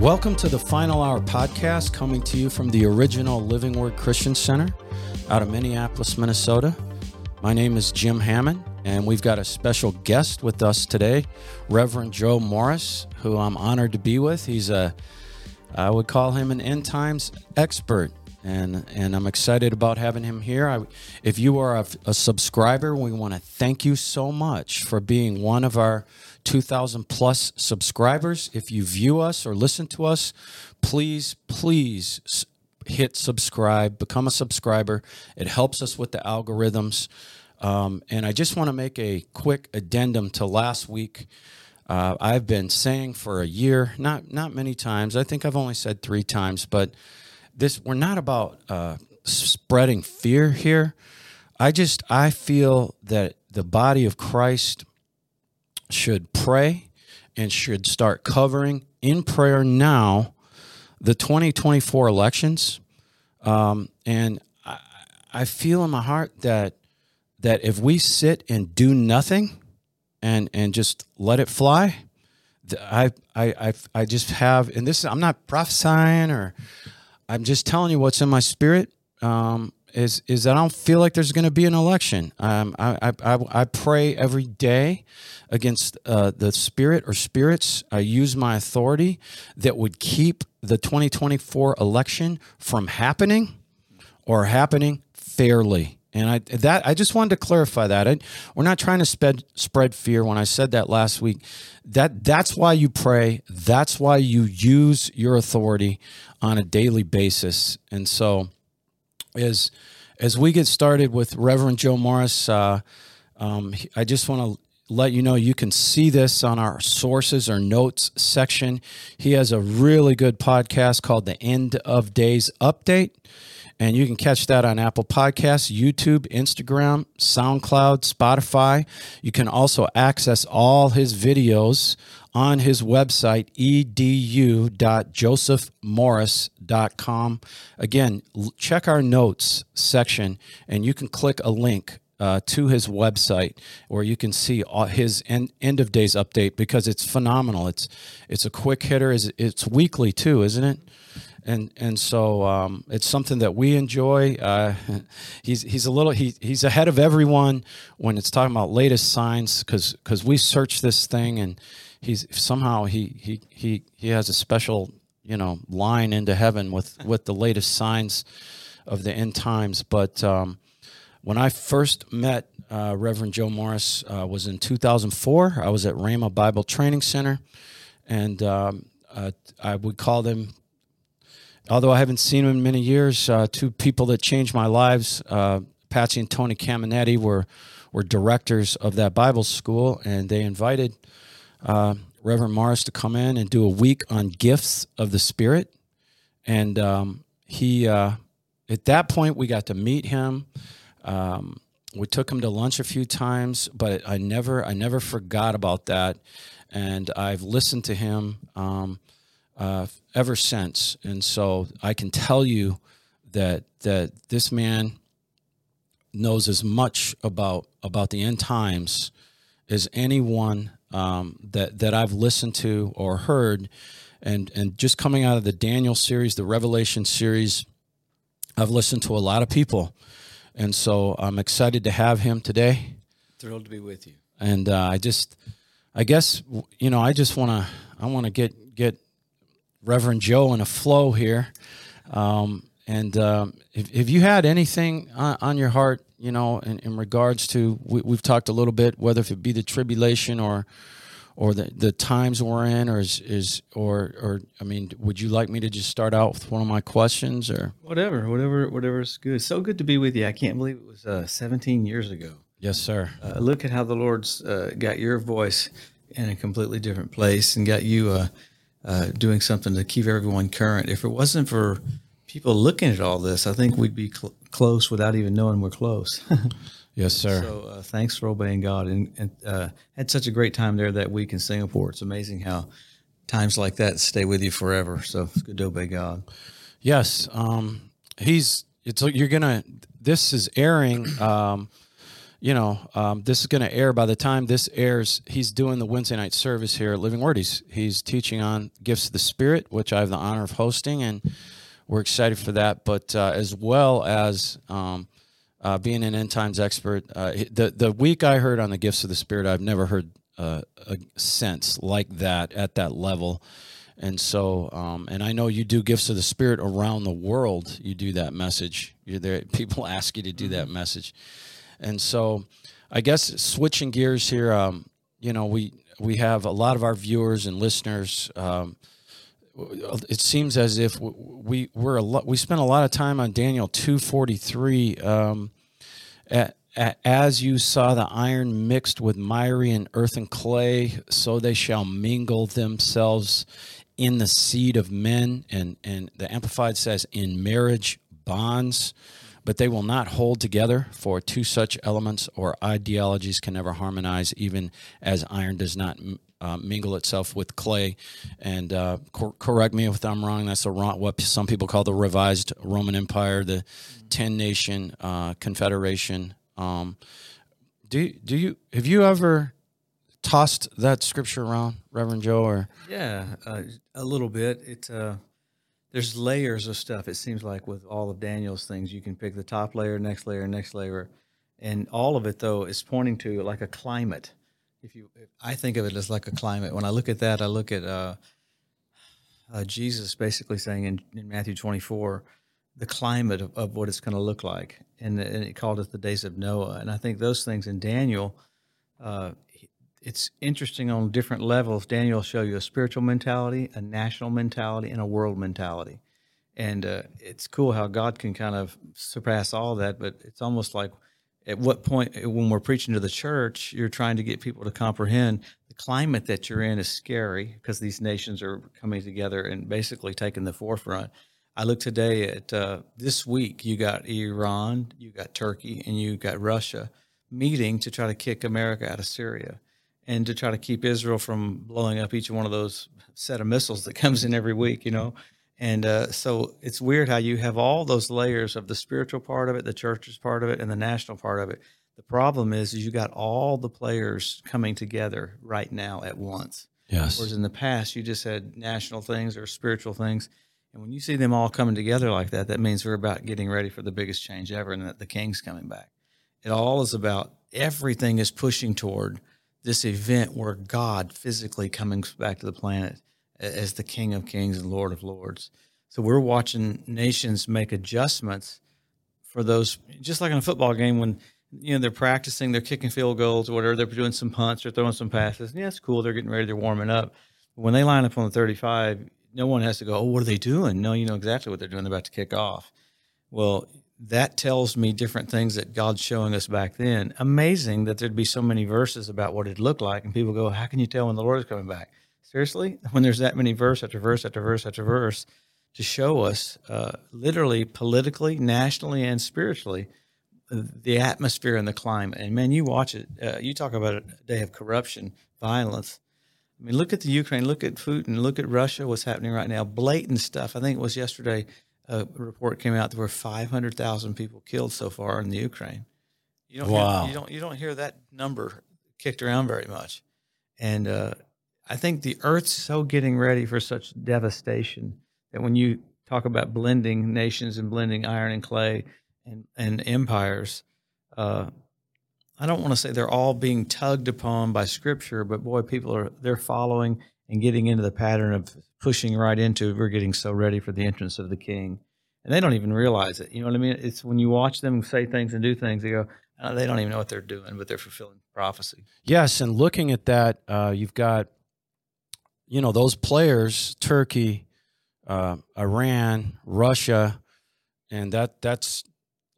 Welcome to the Final Hour podcast, coming to you from the original Living Word Christian Center out of Minneapolis, Minnesota. My name is Jim Hammond, and we've got a special guest with us today, Reverend Joe Morris, who I'm honored to be with. He's a, I would call him an end times expert, and and I'm excited about having him here. I, if you are a, a subscriber, we want to thank you so much for being one of our 2,000 plus subscribers. If you view us or listen to us, please, please hit subscribe, become a subscriber. It helps us with the algorithms. Um, and I just want to make a quick addendum to last week. Uh, I've been saying for a year, not not many times. I think I've only said three times, but this we're not about uh, spreading fear here. I just I feel that the body of Christ should pray and should start covering in prayer now the 2024 elections. Um, and I, I feel in my heart that that if we sit and do nothing and and just let it fly, I I I, I just have and this I'm not prophesying or I'm just telling you what's in my spirit. Um, is is I don't feel like there's going to be an election. Um, I, I, I pray every day against uh, the spirit or spirits. I use my authority that would keep the 2024 election from happening or happening fairly. And I that I just wanted to clarify that. I, we're not trying to spread spread fear. When I said that last week, that that's why you pray. That's why you use your authority on a daily basis. And so as as we get started with Reverend Joe Morris, uh, um, I just want to let you know you can see this on our sources or notes section. He has a really good podcast called the End of Days Update. And you can catch that on Apple Podcasts, YouTube, Instagram, SoundCloud, Spotify. You can also access all his videos on his website, edu.josephmorris.com. Again, check our notes section and you can click a link uh, to his website where you can see his end, end of days update because it's phenomenal. It's it's a quick hitter. It's, it's weekly too, isn't it? and and so um, it's something that we enjoy. Uh, he's he's a little he, he's ahead of everyone when it's talking about latest signs because because we search this thing and he's somehow he he he he has a special you know line into heaven with with the latest signs of the end times. But um, when I first met uh, Reverend Joe Morris uh, was in 2004. I was at Rhema Bible Training Center, and um, uh, I would call them although I haven't seen them in many years, uh, two people that changed my lives, uh, Patsy and Tony Caminetti, were were directors of that Bible school, and they invited uh, Reverend Morris to come in and do a week on gifts of the Spirit. And um, he, uh, at that point, we got to meet him. Um, we took him to lunch a few times, but I never, I never forgot about that. And I've listened to him. Um, uh, ever since. And so I can tell you that that this man knows as much about about the end times as anyone um, that that I've listened to or heard. And and just coming out of the Daniel series, the Revelation series, I've listened to a lot of people, and so I'm excited to have him today. Thrilled to be with you. And uh, I just, I guess you know, I just want to I want to get get Reverend Joe in a flow here. Um, and um, if, if, you had anything on, on, your heart, you know, in, in regards to, we, have talked a little bit, whether if it be the tribulation or or the, the times we're in, or is, is or or I mean, would you like me to just start out with one of my questions, or whatever, whatever, whatever's good. So good to be with you. I can't believe it was uh, 17 years ago. Yes, sir. Uh, look at how the Lord's uh, got your voice in a completely different place and got you uh, uh, doing something to keep everyone current. If it wasn't for people looking at all this, I think we'd be cl- close without even knowing we're close. yes, sir. So uh, thanks for obeying God, and, and uh, had such a great time there that week in Singapore. It's amazing how times like that stay with you forever. So it's good to obey God. Yes, um, he's. It's you're gonna. This is airing. Um, you know, um, this is going to air by the time this airs. He's doing the Wednesday night service here at Living Word. He's he's teaching on gifts of the Spirit, which I have the honor of hosting, and we're excited for that. But uh, as well as um, uh, being an end times expert, uh, the the week I heard on the gifts of the Spirit, I've never heard uh, a sense like that at that level. And so, um, and I know you do gifts of the Spirit around the world. You do that message. You're there. People ask you to do that mm-hmm. message, and so, I guess switching gears here. Um, you know, we we have a lot of our viewers and listeners. It seems as if we we're a lot, we spent a lot of time on Daniel two forty three. Um, as you saw the iron mixed with miry and earth and clay, so they shall mingle themselves in the seed of men, and, and the Amplified says in marriage bonds, but they will not hold together, for two such elements or ideologies can never harmonize, even as iron does not uh, mingle itself with clay. And uh, cor- correct me if I'm wrong. That's a wrong, what some people call the revised Roman Empire, the ten nation uh, confederation. Um, do do you have you ever tossed that scripture around, Reverend Joe? Or yeah, uh, a little bit. It's uh, there's layers of stuff. It seems like with all of Daniel's things, you can pick the top layer, next layer, next layer, and all of it though is pointing to like a climate. If you, if I think of it as like a climate. When I look at that, I look at uh, uh Jesus basically saying in, in Matthew 24 the climate of, of what it's going to look like, and, and, it called it the days of Noah. And I think those things in Daniel. Uh, it's interesting on different levels. Daniel will show you a spiritual mentality, a national mentality, and a world mentality. And uh, it's cool how God can kind of surpass all that, but it's almost like at what point when we're preaching to the church, you're trying to get people to comprehend the climate that you're in is scary because these nations are coming together and basically taking the forefront. I look today at uh, this week, you got Iran, you got Turkey, and you got Russia meeting to try to kick America out of Syria and to try to keep Israel from blowing up each one of those set of missiles that comes in every week, you know. And uh, so it's weird how you have all those layers of the spiritual part of it, the church's part of it, and the national part of it. The problem is, is you got all the players coming together right now at once. Yes. Whereas in the past, you just had national things or spiritual things. And when you see them all coming together like that, that means we're about getting ready for the biggest change ever and that the king's coming back. It all is about everything is pushing toward – this event where God physically coming back to the planet as the King of Kings and Lord of Lords. So we're watching nations make adjustments for those, just like in a football game when you know they're practicing, they're kicking field goals or whatever, they're doing some punts or throwing some passes. And yeah, it's cool. They're getting ready. They're warming up. But when they line up on the 35, no one has to go, oh, what are they doing? No, you know exactly what they're doing. They're about to kick off. Well, that tells me different things that God's showing us back then. Amazing that there'd be so many verses about what it looked like, and people go, "How can you tell when the Lord is coming back?" Seriously, when there's that many verse after verse after verse after verse to show us, uh, literally, politically, nationally, and spiritually, the atmosphere and the climate. And man, you watch it. Uh, you talk about a day of corruption, violence. I mean, look at the Ukraine, look at Putin, look at Russia. What's happening right now? Blatant stuff. I think it was yesterday a report came out there were 500,000 people killed so far in the Ukraine. You don't wow. hear, you don't you don't hear that number kicked around very much. And uh, I think the earth's so getting ready for such devastation that when you talk about blending nations and blending iron and clay and, and empires, uh, I don't want to say they're all being tugged upon by scripture, but boy, people are they're following and getting into the pattern of pushing right into we're getting so ready for the entrance of the king. And they don't even realize it you know what i mean? It's when you watch them say things and do things they go oh, they don't even know what they're doing but they're fulfilling prophecy. Yes and looking at that uh, you've got you know those players turkey uh, iran russia and that that's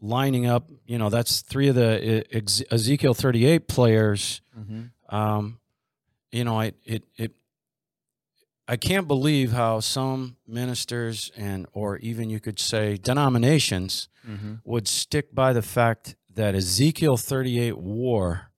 lining up you know that's three of the ezekiel 38 players mm-hmm. um, you know it, it it I can't believe how some ministers and or even you could say denominations mm-hmm. would stick by the fact that Ezekiel 38 war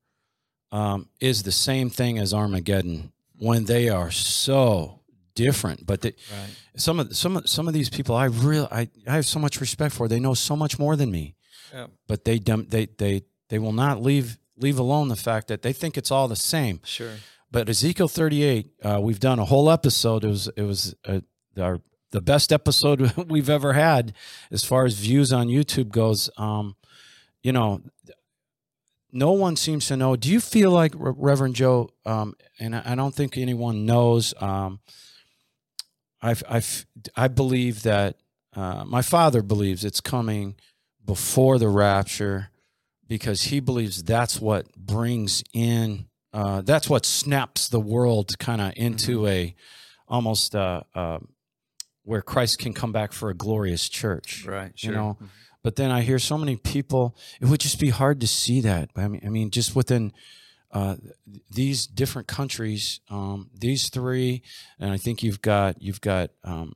um, is the same thing as Armageddon when they are so different. But they, right. some of some of some of these people I really I, I have so much respect for. They know so much more than me. Yeah. But they they they They will not leave leave alone the fact that they think it's all the same. Sure. But Ezekiel 38, uh, we've done a whole episode. It was it was uh, our the best episode we've ever had as far as views on YouTube goes. Um, you know, no one seems to know. Do you feel like Reverend Joe? Um, and I don't think anyone knows. Um, I I I believe that uh, my father believes it's coming before the rapture because he believes that's what brings in uh, that's what snaps the world kind of into mm-hmm. a almost uh, uh, where Christ can come back for a glorious church. Right. Sure. You know, mm-hmm. But then I hear so many people. It would just be hard to see that. I mean, I mean, just within uh, these different countries, um, these three, and I think you've got you've got um,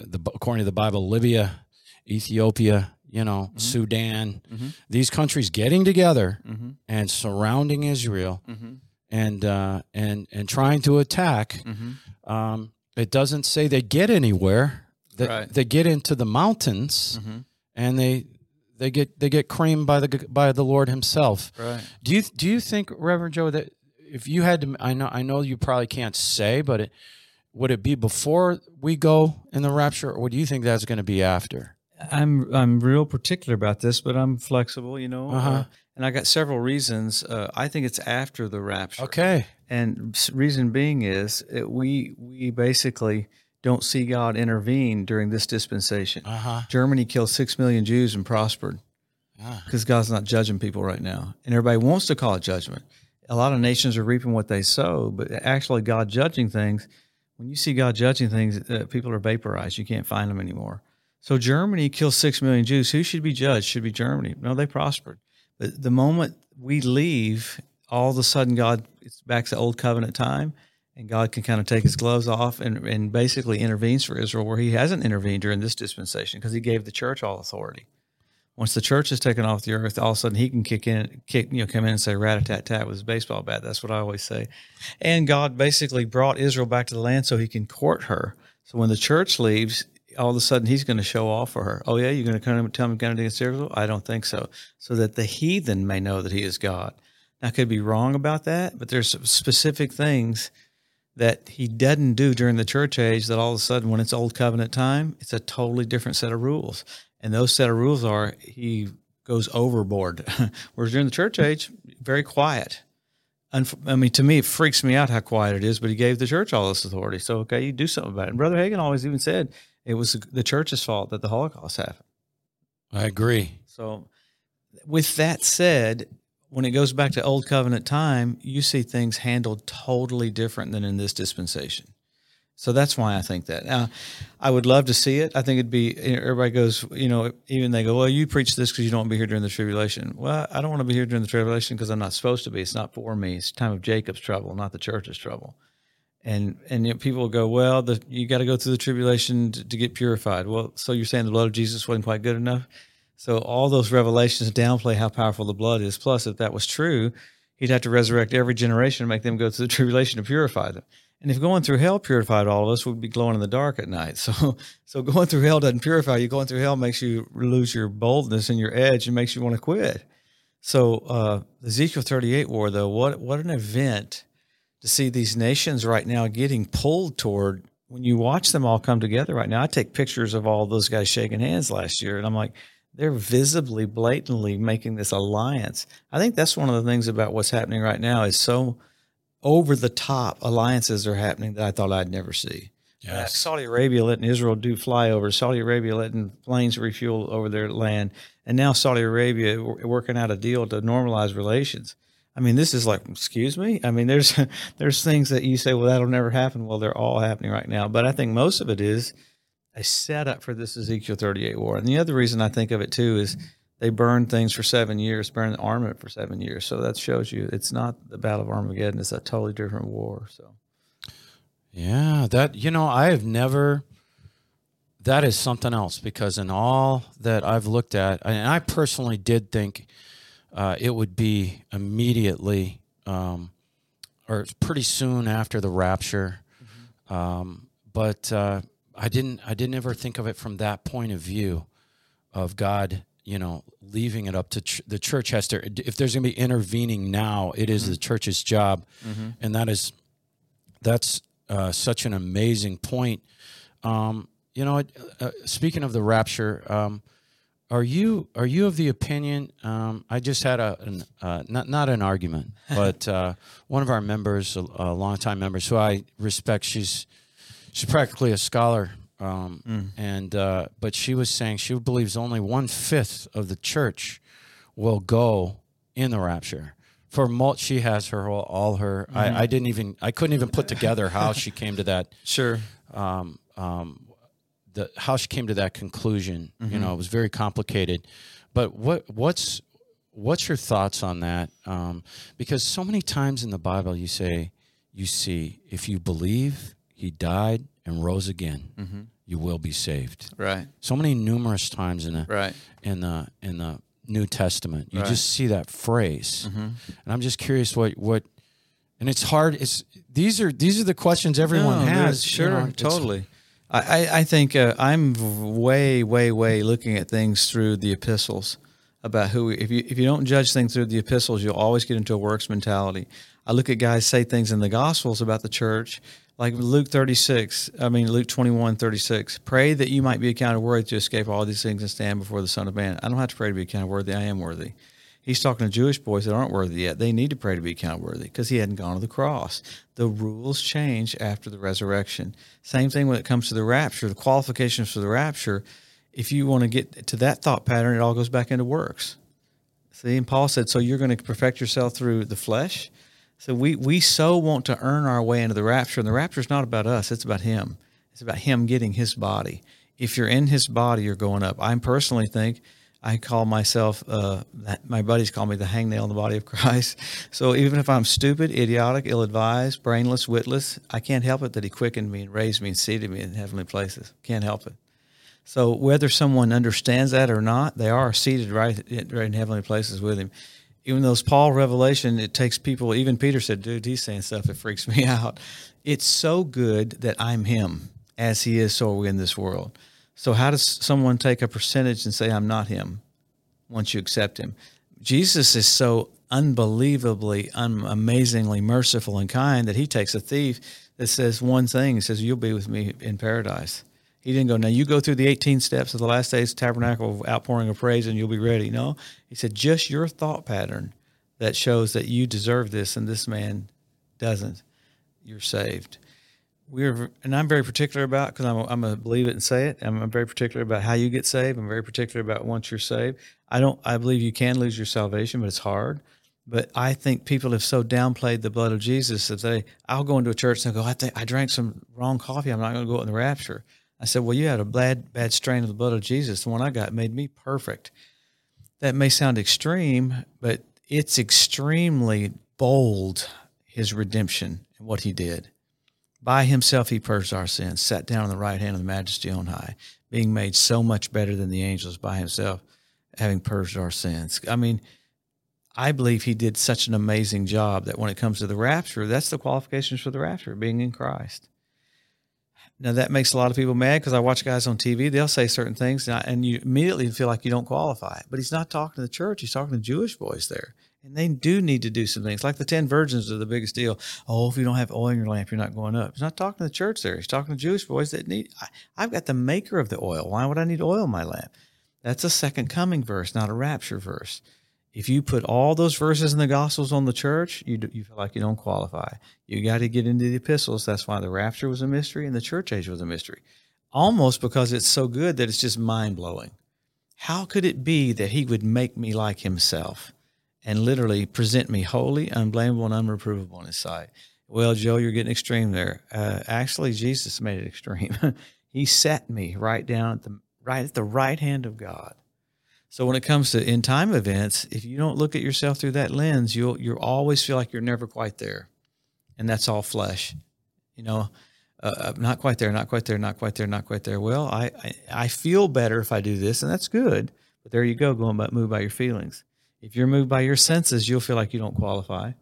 the according to the Bible, Libya, Ethiopia, you know, mm-hmm. Sudan, mm-hmm. these countries getting together mm-hmm. and surrounding Israel mm-hmm. and uh, and and trying to attack. Mm-hmm. Um, it doesn't say they get anywhere. They, right. they get into the mountains mm-hmm. And they they get they get creamed by the by the Lord Himself. Right. Do you do you think, Reverend Joe, that if you had to, I know I know you probably can't say, but it, would it be before we go in the rapture, or do you think that's going to be after? I'm I'm real particular about this, but I'm flexible, you know. Uh-huh. Uh, and I got several reasons. Uh, I think it's after the rapture. Okay. And reason being is we we basically don't see God intervene during this dispensation. Uh-huh. Germany killed six million Jews and prospered because ah. God's not judging people right now, and everybody wants to call it judgment. A lot of nations are reaping what they sow, but actually, God judging things. When you see God judging things, uh, people are vaporized. You can't find them anymore. So Germany killed six million Jews. Who should be judged? Should be Germany. No, they prospered. But the moment we leave, all of a sudden God it's back to old covenant time, and God can kind of take his gloves off and, and basically intervenes for Israel where he hasn't intervened during this dispensation because he gave the church all authority. Once the church is taken off the earth, all of a sudden he can kick in, kick, you know, come in and say rat a tat tat with his baseball bat. That's what I always say. And God basically brought Israel back to the land so he can court her. So when the church leaves, all of a sudden he's going to show off for her. Oh yeah, you're going to come and tell him going to against Israel? I don't think so. So that the heathen may know that he is God. Now, I could be wrong about that, but there's specific things that he doesn't do during the church age that all of a sudden, when it's old covenant time, it's a totally different set of rules. And those set of rules are he goes overboard. Whereas during the church age, very quiet. I mean, to me, it freaks me out how quiet it is, but he gave the church all this authority. So, okay, you do something about it. And Brother Hagin always even said it was the church's fault that the Holocaust happened. I agree. So, with that said, when it goes back to old covenant time, you see things handled totally different than in this dispensation. So that's why I think that. Now, I would love to see it. I think it'd be everybody goes, you know, even they go, well, you preach this because you don't want to be here during the tribulation. Well, I don't want to be here during the tribulation because I'm not supposed to be. It's not for me. It's time of Jacob's trouble, not the church's trouble and and you know, people go, well, the, you got to go through the tribulation to, to, get purified. Well, so you're saying the blood of Jesus wasn't quite good enough? So all those revelations downplay how powerful the blood is. Plus, if that was true, he'd have to resurrect every generation and make them go through the tribulation to purify them. And if going through hell purified all of us, we'd be glowing in the dark at night. So, so going through hell doesn't purify you. Going through hell makes you lose your boldness and your edge and makes you want to quit. So, uh, Ezekiel 38 war, though, what what an event! to see these nations right now getting pulled toward when you watch them all come together right now. I take pictures of all those guys shaking hands last year, and I'm like, they're visibly, blatantly making this alliance. I think that's one of the things about what's happening right now is so over the top alliances are happening that I thought I'd never see. Yes. Uh, Saudi Arabia letting Israel do flyovers, Saudi Arabia letting planes refuel over their land, and now Saudi Arabia working out a deal to normalize relations. I mean, this is like, excuse me. I mean, there's there's things that you say, well, that'll never happen. Well, they're all happening right now. But I think most of it is a setup for this Ezekiel 38 war. And the other reason I think of it too is they burned things for seven years, burned the armament for seven years. So that shows you it's not the Battle of Armageddon; it's a totally different war. So, yeah, that you know, I have never. That is something else because in all that I've looked at, and I personally did think uh, it would be immediately um, or pretty soon after the rapture. Mm-hmm. Um, but uh, I didn't I didn't ever think of it from that point of view of God, you know, leaving it up to ch- the church has to. If there's going to be intervening now, it is the church's job, and that is that's uh, such an amazing point. Um, you know, uh, speaking of the rapture, um, are you are you of the opinion? Um, I just had a an, uh, not not an argument, but uh, one of our members, a, a longtime member, who I respect. She's she's practically a scholar, um, and uh, but she was saying she believes only one fifth of the church will go in the rapture. For mul- she has her whole all her. I, I didn't even I couldn't even put together how she came to that Sure. um, um, the how she came to that conclusion. You know, it was very complicated. But what what's what's your thoughts on that? Um, because so many times in the Bible, you say you see if you believe he died and rose again, you will be saved. Right. So many numerous times in the Right. in the in the New Testament. You Right. just see that phrase, and I'm just curious what what. And it's hard. It's these are these are the questions everyone No, has. there's- you Sure, know, totally. I, I, I think uh, I'm way, way, way looking at things through the epistles about who. If you if you don't judge things through the epistles, you'll always get into a works mentality. I look at guys say things in the Gospels about the church, like Luke 36. I mean Luke 21, 36. Pray that you might be accounted worthy to escape all these things and stand before the Son of Man. I don't have to pray to be accounted worthy. I am worthy. He's talking to Jewish boys that aren't worthy yet. They need to pray to be counted worthy because he hadn't gone to the cross. The rules change after the resurrection. Same thing when it comes to the rapture, the qualifications for the rapture. If you want to get to that thought pattern, it all goes back into works. See, and Paul said, so you're going to perfect yourself through the flesh. So we we so want to earn our way into the rapture, and the rapture is not about us; it's about Him. It's about Him getting His body. If you're in His body, you're going up. I personally think I call myself. Uh, my buddies call me the hangnail in the body of Christ. So even if I'm stupid, idiotic, ill-advised, brainless, witless, I can't help it that He quickened me and raised me and seated me in heavenly places. Can't help it. So whether someone understands that or not, they are seated right, right in heavenly places with him. Even though it's Paul revelation, it takes people. Even Peter said, "Dude, he's saying stuff that freaks me out." It's so good that I'm him, as he is. So are we in this world. So how does someone take a percentage and say I'm not him? Once you accept him, Jesus is so unbelievably, un- amazingly merciful and kind that he takes a thief that says one thing. He says, "You'll be with me in paradise." He didn't go, now you go through the 18 steps of the last days tabernacle of outpouring of praise and you'll be ready. No, he said, just your thought pattern that shows that you deserve this and this man doesn't. You're saved. We're, and I'm very particular about because I'm, a, I'm a believe it and say it. I'm very particular about how you get saved. I'm very particular about once you're saved. I don't. I believe you can lose your salvation, but it's hard. But I think people have so downplayed the blood of Jesus that they. I'll go into a church and go, I think I drank some wrong coffee. I'm not going to go in the rapture. I said, Well, you had a bad, bad strain of the blood of Jesus. The one I got made me perfect. That may sound extreme, but it's extremely bold, his redemption and what he did. By himself, he purged our sins, sat down on the right hand of the majesty on high, being made so much better than the angels by himself, having purged our sins. I mean, I believe he did such an amazing job that when it comes to the rapture, that's the qualifications for the rapture, being in Christ. Now that makes a lot of people mad because I watch guys on TV. They'll say certain things, and, I, and you immediately feel like you don't qualify. But he's not talking to the church; he's talking to Jewish boys there, and they do need to do some things. Like the ten virgins are the biggest deal. Oh, if you don't have oil in your lamp, you're not going up. He's not talking to the church there. He's talking to Jewish boys that need. I, I've got the maker of the oil. Why would I need oil in my lamp? That's a second coming verse, not a rapture verse. If you put all those verses in the Gospels on the church, you you feel like you don't qualify. You got to get into the epistles. That's why the rapture was a mystery and the church age was a mystery, almost because it's so good that it's just mind blowing. How could it be that He would make me like Himself and literally present me holy, unblameable, and unreprovable in His sight? Well, Joe, you're getting extreme there. Uh, actually, Jesus made it extreme. he set me right down at the right at the right hand of God. So when it comes to in time events, if you don't look at yourself through that lens, you'll you'll always feel like you're never quite there, and that's all flesh. You know, uh, not quite there, not quite there, not quite there, not quite there. Well, I, I I feel better if I do this, and that's good. But there you go, going by moved by your feelings. If you're moved by your senses, you'll feel like you don't qualify.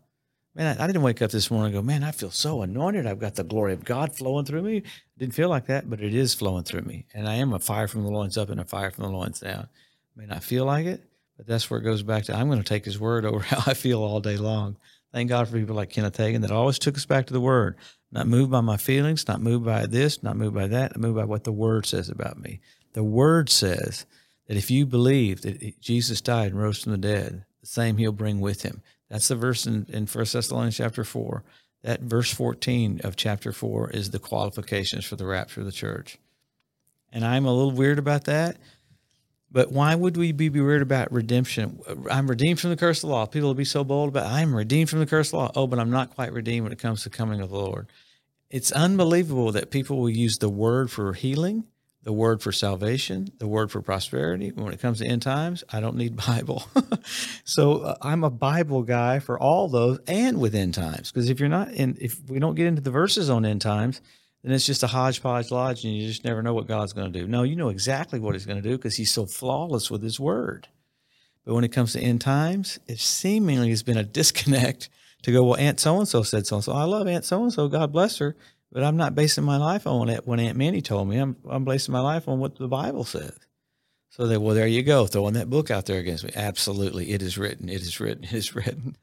Man, I, I didn't wake up this morning and go, man, I feel so anointed. I've got the glory of God flowing through me. Didn't feel like that, but it is flowing through me, and I am a fire from the loins up and a fire from the loins down May not feel like it, but that's where it goes back to I'm going to take his word over how I feel all day long. Thank God for people like Kenneth Hagin that always took us back to the word. Not moved by my feelings, not moved by this, not moved by that, moved by what the word says about me. The word says that if you believe that Jesus died and rose from the dead, the same he'll bring with him. That's the verse in, in 1 Thessalonians chapter 4. That verse 14 of chapter 4 is the qualifications for the rapture of the church. And I'm a little weird about that. But why would we be weird about redemption? I'm redeemed from the curse of the law. People will be so bold about I'm redeemed from the curse of the law. Oh, but I'm not quite redeemed when it comes to coming of the Lord. It's unbelievable that people will use the word for healing the word for salvation, the word for prosperity. When it comes to end times, I don't need Bible. so uh, I'm a Bible guy for all those and with end times. Because if you're not in, if we don't get into the verses on end times, then it's just a hodgepodge lodge and you just never know what God's going to do. No, you know exactly what he's going to do because he's so flawless with his word. But when it comes to end times, it seemingly has been a disconnect to go, well, Aunt so and so said so and so. I love Aunt so and so. God bless her. But I'm not basing my life on it when Aunt Minnie told me. I'm, I'm basing my life on what the Bible says. So they, well, there you go, throwing that book out there against me. Absolutely, it is written. It is written. It is written.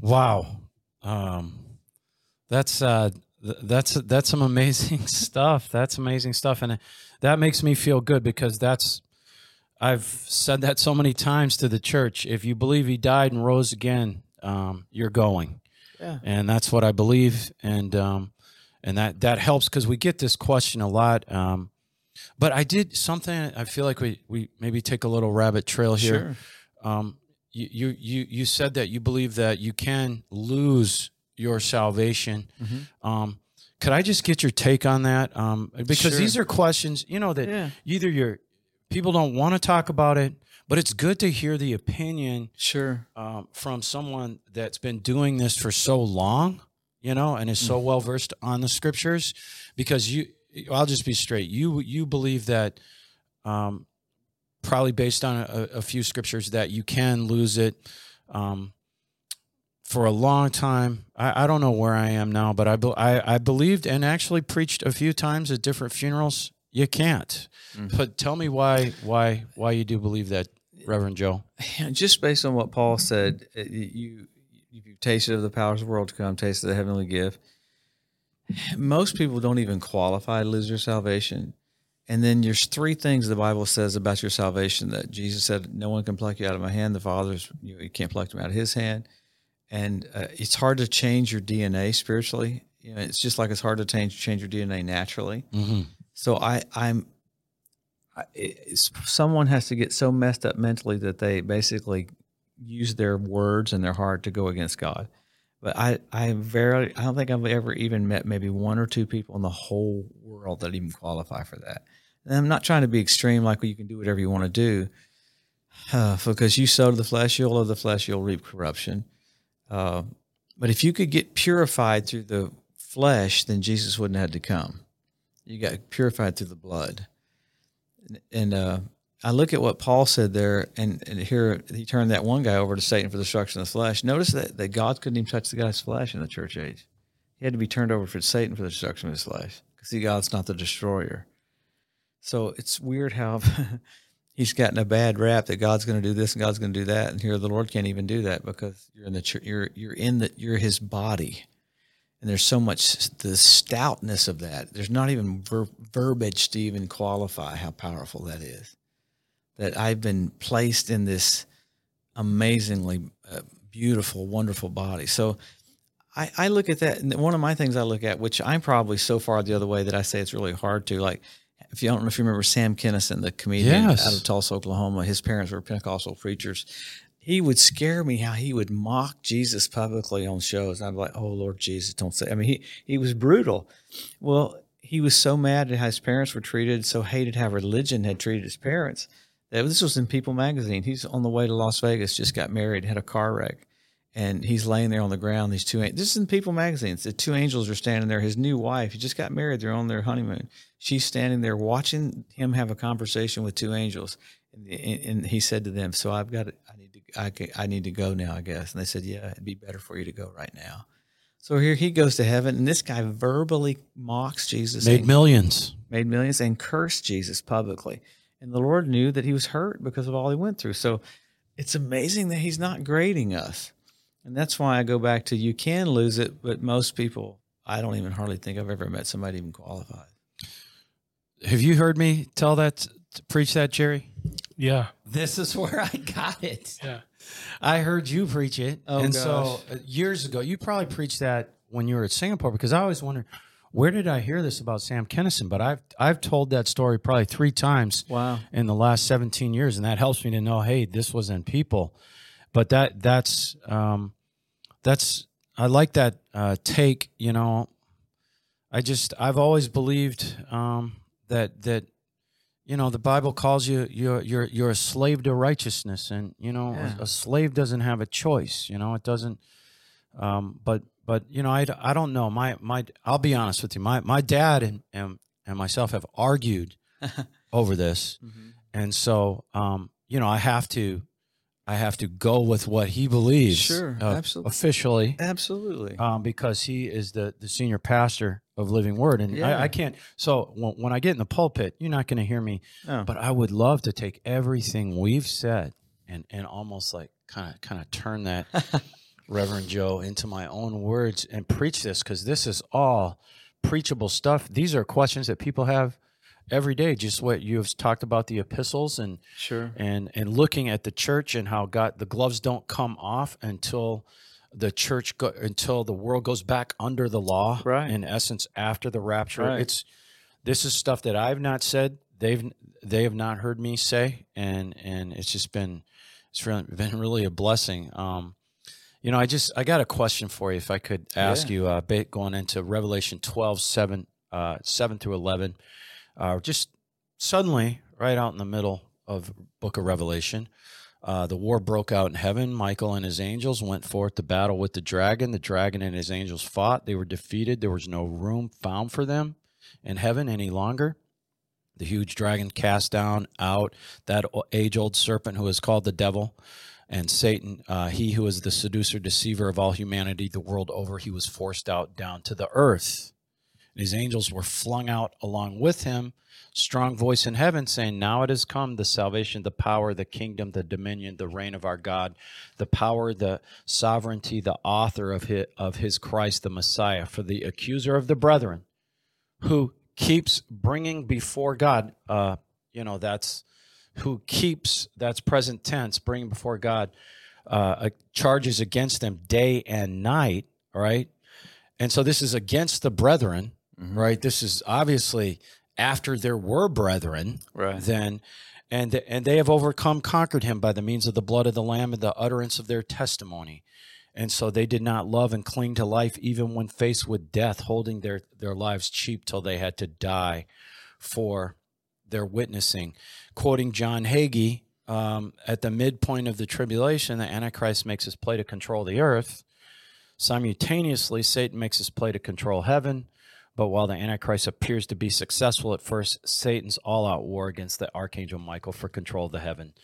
Wow, um, that's uh, that's that's some amazing stuff. That's amazing stuff, and that makes me feel good because that's I've said that so many times to the church. If you believe He died and rose again, um, you're going, yeah. and that's what I believe. And um, and that that helps because we get this question a lot. Um, but I did something. I feel like we we maybe take a little rabbit trail here. Sure. Um, you you you said that you believe that you can lose your salvation. Mm-hmm. Um, could I just get your take on that? Um, because sure. these are questions, you know, that yeah. either you're people don't want to talk about it, but it's good to hear the opinion, sure, um, from someone that's been doing this for so long you know, and is so mm. well versed on the scriptures because you I'll just be straight. You you believe that um, probably based on a, a, few scriptures that you can lose it um, for a long time. I, I, don't know where I am now, but I, be, I, I believed and actually preached a few times at different funerals. You can't. Mm-hmm. But tell me why why why you do believe that, Reverend Joe. Just based on what Paul said, you if you've tasted of the powers of the world to come, tasted the heavenly gift. Most people don't even qualify to lose their salvation. And then there's three things the Bible says about your salvation that Jesus said, "No one can pluck you out of my hand. The Father's you, know, you can't pluck them out of His hand." And uh, it's hard to change your DNA spiritually. You know, it's just like it's hard to change change your DNA naturally. Mm-hmm. So I, I'm someone has to get so messed up mentally that they basically use their words and their heart to go against God. But I, I very, I don't think I've ever even met maybe one or two people in the whole world that even qualify for that. And I'm not trying to be extreme, like well, you can do whatever you want to do, uh, because you sow to the flesh, you'll of the flesh, you'll reap corruption. Uh, but if you could get purified through the flesh, then Jesus wouldn't have had to come. You got purified through the blood, and, uh, I look at what Paul said there, and, and here he turned that one guy over to Satan for the destruction of the flesh. Notice that, that God couldn't even touch the guy's flesh in the church age. He had to be turned over for Satan for the destruction of his flesh. Because see, God's not the destroyer. So it's weird how he's gotten a bad rap that God's going to do this and God's going to do that, and here the Lord can't even do that because you're in the church, you're you're in the you're His body, and there's so much the stoutness of that. There's not even ver- verbiage to even qualify how powerful that is that I've been placed in this amazingly uh, beautiful, wonderful body. So I, I look at that, and one of my things I look at, which I'm probably so far the other way that I say it's really hard to, like, if you don't know if you remember Sam Kinison, the comedian yes. out of Tulsa, Oklahoma, his parents were Pentecostal preachers. He would scare me how he would mock Jesus publicly on shows. I'd be like, "Oh Lord Jesus, don't say." I mean, he he was brutal. Well, he was so mad at how his parents were treated, so hated how religion had treated his parents this was in People magazine. He's on the way to Las Vegas, just got married, had a car wreck, and he's laying there on the ground. These two, this is in People magazine. The two angels are standing there. His new wife, he just got married. They're on their honeymoon. She's standing there watching him have a conversation with two angels, and, and he said to them, "So I've got, to, I need to, I, I need to go now, I guess." And they said, "Yeah, it'd be better for you to go right now." So here he goes to heaven, and this guy verbally mocks Jesus. Made millions. Made millions and cursed Jesus publicly. And the Lord knew that he was hurt because of all he went through. So it's amazing that he's not grading us. And that's why I go back to you can lose it, but most people, I don't even hardly think I've ever met somebody even qualified. Have you heard me tell that, preach that, Jerry? Yeah. This is where I got it. Yeah. I heard you preach it. Oh, and gosh. so uh, years ago, you probably preached that when you were at Singapore because I always wonder where did I hear this about Sam Kinison? But I've I've told that story probably three times Wow. in the last 17 years, and that helps me to know, hey, this was in people. But that that's um, that's I like that uh, take. You know, I just I've always believed um, that that you know the Bible calls you you're you're you're a slave to righteousness, and you know Yeah. a, a slave doesn't have a choice. You know, it doesn't. Um, but but you know I, I don't know my my I'll be honest with you my my dad and and, and myself have argued over this Mm-hmm. and so um you know I have to I have to go with what he believes Sure, uh, absolutely. officially Absolutely. um, because he is the, the senior pastor of Living Word. And Yeah. I, I can't, so when, when I get in the pulpit, you're not going to hear me, No. but I would love to take everything we've said and, and almost like kind of, kind of turn that Reverend Joe into my own words and preach this because this is all preachable stuff. These are questions that people have every day, just what you've talked about the epistles and, Sure. and and looking at the church and how God the gloves don't come off until the church go, until the world goes back under the law. Right. In essence, after the rapture, Right. it's this is stuff that I've not said. They've they have not heard me say, and and it's just been it's really been really a blessing. Um, you know, I just I got a question for you, if I could ask Yeah. you, uh, going into Revelation 12, 7, uh, 7 through eleven, uh, just suddenly, right out in the middle of Book of Revelation, uh, the war broke out in heaven. Michael and his angels went forth to battle with the dragon. The dragon and his angels fought. They were defeated. There was no room found for them in heaven any longer. The huge dragon cast down out that age old serpent who is called the devil and Satan, uh, he who is the seducer, deceiver of all humanity the world over, he was forced out down to the earth. And his angels were flung out along with him. Strong voice in heaven saying, Now it has come the salvation, the power, the kingdom, the dominion, the reign of our God, the power, the sovereignty, the author of his, of his Christ, the Messiah. For the accuser of the brethren, who keeps bringing before God, uh, you know, that's who keeps, that's present tense, bringing before God uh, charges against them day and night, all right? And so this is against the brethren, right? This is obviously after there were brethren, Right. then and and they have overcome conquered him by the means of the blood of the lamb and the utterance of their testimony. And so they did not love and cling to life even when faced with death holding their their lives cheap till they had to die for their witnessing. Quoting john hagee um, at the midpoint of the tribulation the antichrist makes his play to control the earth. Simultaneously satan makes his play to control heaven but while the Antichrist appears to be successful at first, Satan's all out war against the Archangel Michael for control of the heaven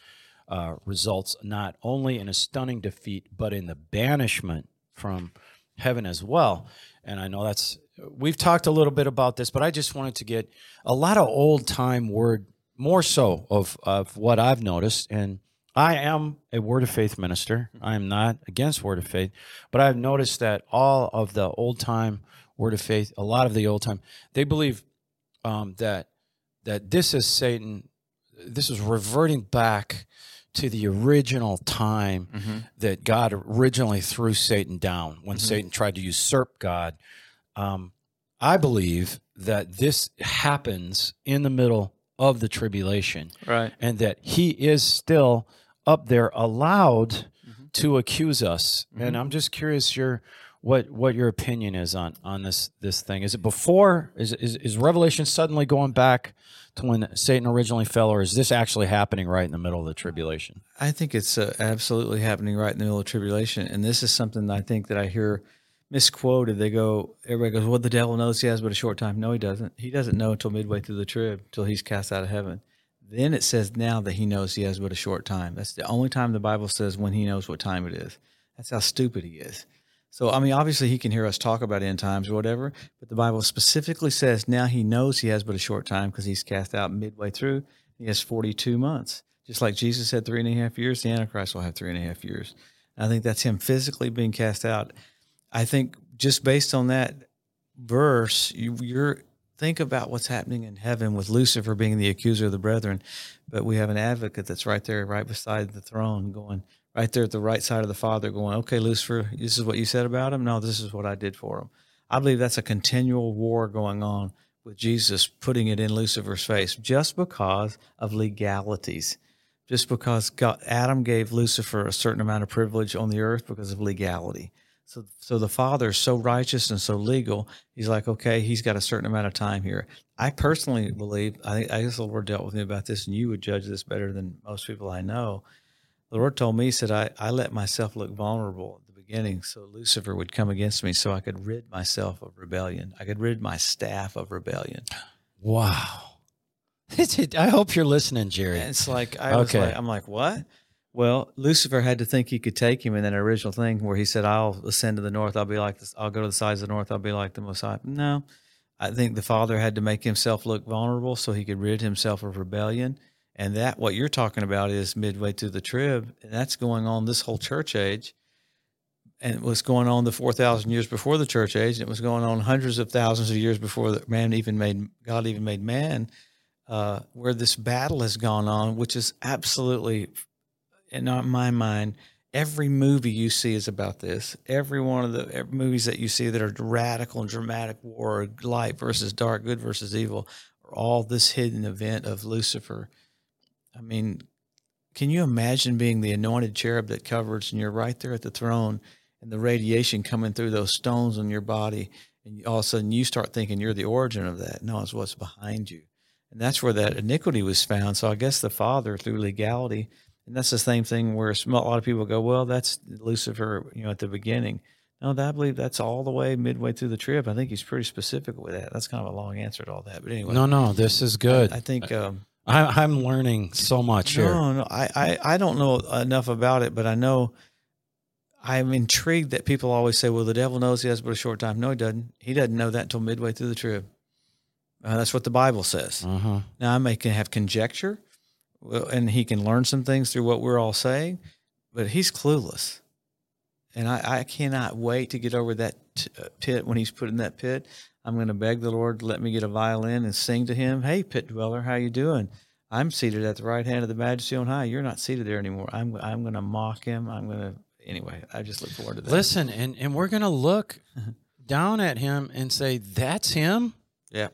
uh, results not only in a stunning defeat, but in the banishment from heaven as well. And I know that's, we've talked a little bit about this, but I just wanted to get a lot of old time word, more so of, of what I've noticed. And I am a Word of Faith minister. I am not against Word of Faith, but I've noticed that all of the old time Word of Faith, a lot of the old time, they believe um, that that this is Satan. This is reverting back to the original time Mm-hmm. that God originally threw Satan down when Mhm. Satan tried to usurp God. Um, I believe that this happens in the middle of the tribulation Right. and that he is still up there allowed Mhm. to accuse us. And Mhm. I'm just curious your what what your opinion is on on this this thing. Is it before is is, is Revelation suddenly going back to when Satan originally fell or is this actually happening right in the middle of the tribulation? I think it's uh, absolutely happening right in the middle of the tribulation, and this is something I think that I hear misquoted. They go, everybody goes, "Well, the devil knows he has but a short time." No, he doesn't. He doesn't know until midway through the trib, till he's cast out of heaven. Then it says now that he knows he has but a short time. That's the only time the Bible says when he knows what time it is. That's how stupid he is. So, I mean, obviously he can hear us talk about end times or whatever, but the Bible specifically says now he knows he has but a short time because he's cast out midway through. He has 42 months. Just like Jesus had three and a half years, the Antichrist will have three and a half years. And I think that's him physically being cast out. I think just based on that verse, you, you're think about what's happening in heaven with Lucifer being the accuser of the brethren, but we have an advocate that's right there, right beside the throne, going right there at the right side of the Father, going, "Okay, Lucifer, this is what you said about him. No, this is what I did for him." I believe that's a continual war going on with Jesus putting it in Lucifer's face, just because of legalities, just because God, Adam gave Lucifer a certain amount of privilege on the earth because of legality. So, so the father is so righteous and so legal. He's like, okay, he's got a certain amount of time here. I personally believe, I, I guess the Lord dealt with me about this, and you would judge this better than most people I know. The Lord told me, he said, I, I let myself look vulnerable at the beginning so Lucifer would come against me so I could rid myself of rebellion. I could rid my staff of rebellion. Wow. I hope you're listening, Jerry. And it's like, I was okay. like, I'm like, what? Well, Lucifer had to think he could take him in that original thing where he said, "I'll ascend to the north. I'll be like this. I'll go to the sides of the north. I'll be like the Most High." No, I think the Father had to make himself look vulnerable so he could rid himself of rebellion, and that what you're talking about is midway through the trib, and that's going on this whole church age, and it was going on the four thousand years before the church age, and it was going on hundreds of thousands of years before man even made God even made man. Uh, where this battle has gone on, which is absolutely in my mind, every movie you see is about this. Every one of the eh, movies that you see that are radical and dramatic war, light versus dark, good versus evil, are all this hidden event of Lucifer. I mean, can you imagine being the anointed cherub that covers and you're right there at the throne and the radiation coming through those stones on your body? And all of a sudden you start thinking you're the origin of that. No, it's what's behind you. And that's where that iniquity was found. So I guess the Father, through legality, and that's the same thing where a lot of people go, well, that's Lucifer, you know, at the beginning. No, I believe that's all the way midway through the trib. I think he's pretty specific with that. That's kind of a long answer to all that, but anyway. No, no, this is good. I, I think um, I, am learning so much no, here. No, no, I, I, I don't know enough about it, but I know I'm intrigued that people always say, "Well, the devil knows he has but a short time." No, he doesn't. He doesn't know that until midway through the trib. Uh, that's what the Bible says. Uh-huh. Now I may have conjecture, and he can learn some things through what we're all saying, but he's clueless. And I, I cannot wait to get over that t- uh, pit when he's put in that pit. I'm going to beg the Lord to let me get a violin and sing to him. Hey, pit dweller, how you doing? I'm seated at the right hand of the Majesty on high. You're not seated there anymore. I'm I'm going to mock him. I'm going to anyway. I just look forward to that. Listen, and and we're going to look down at him and say, "That's him." Yeah.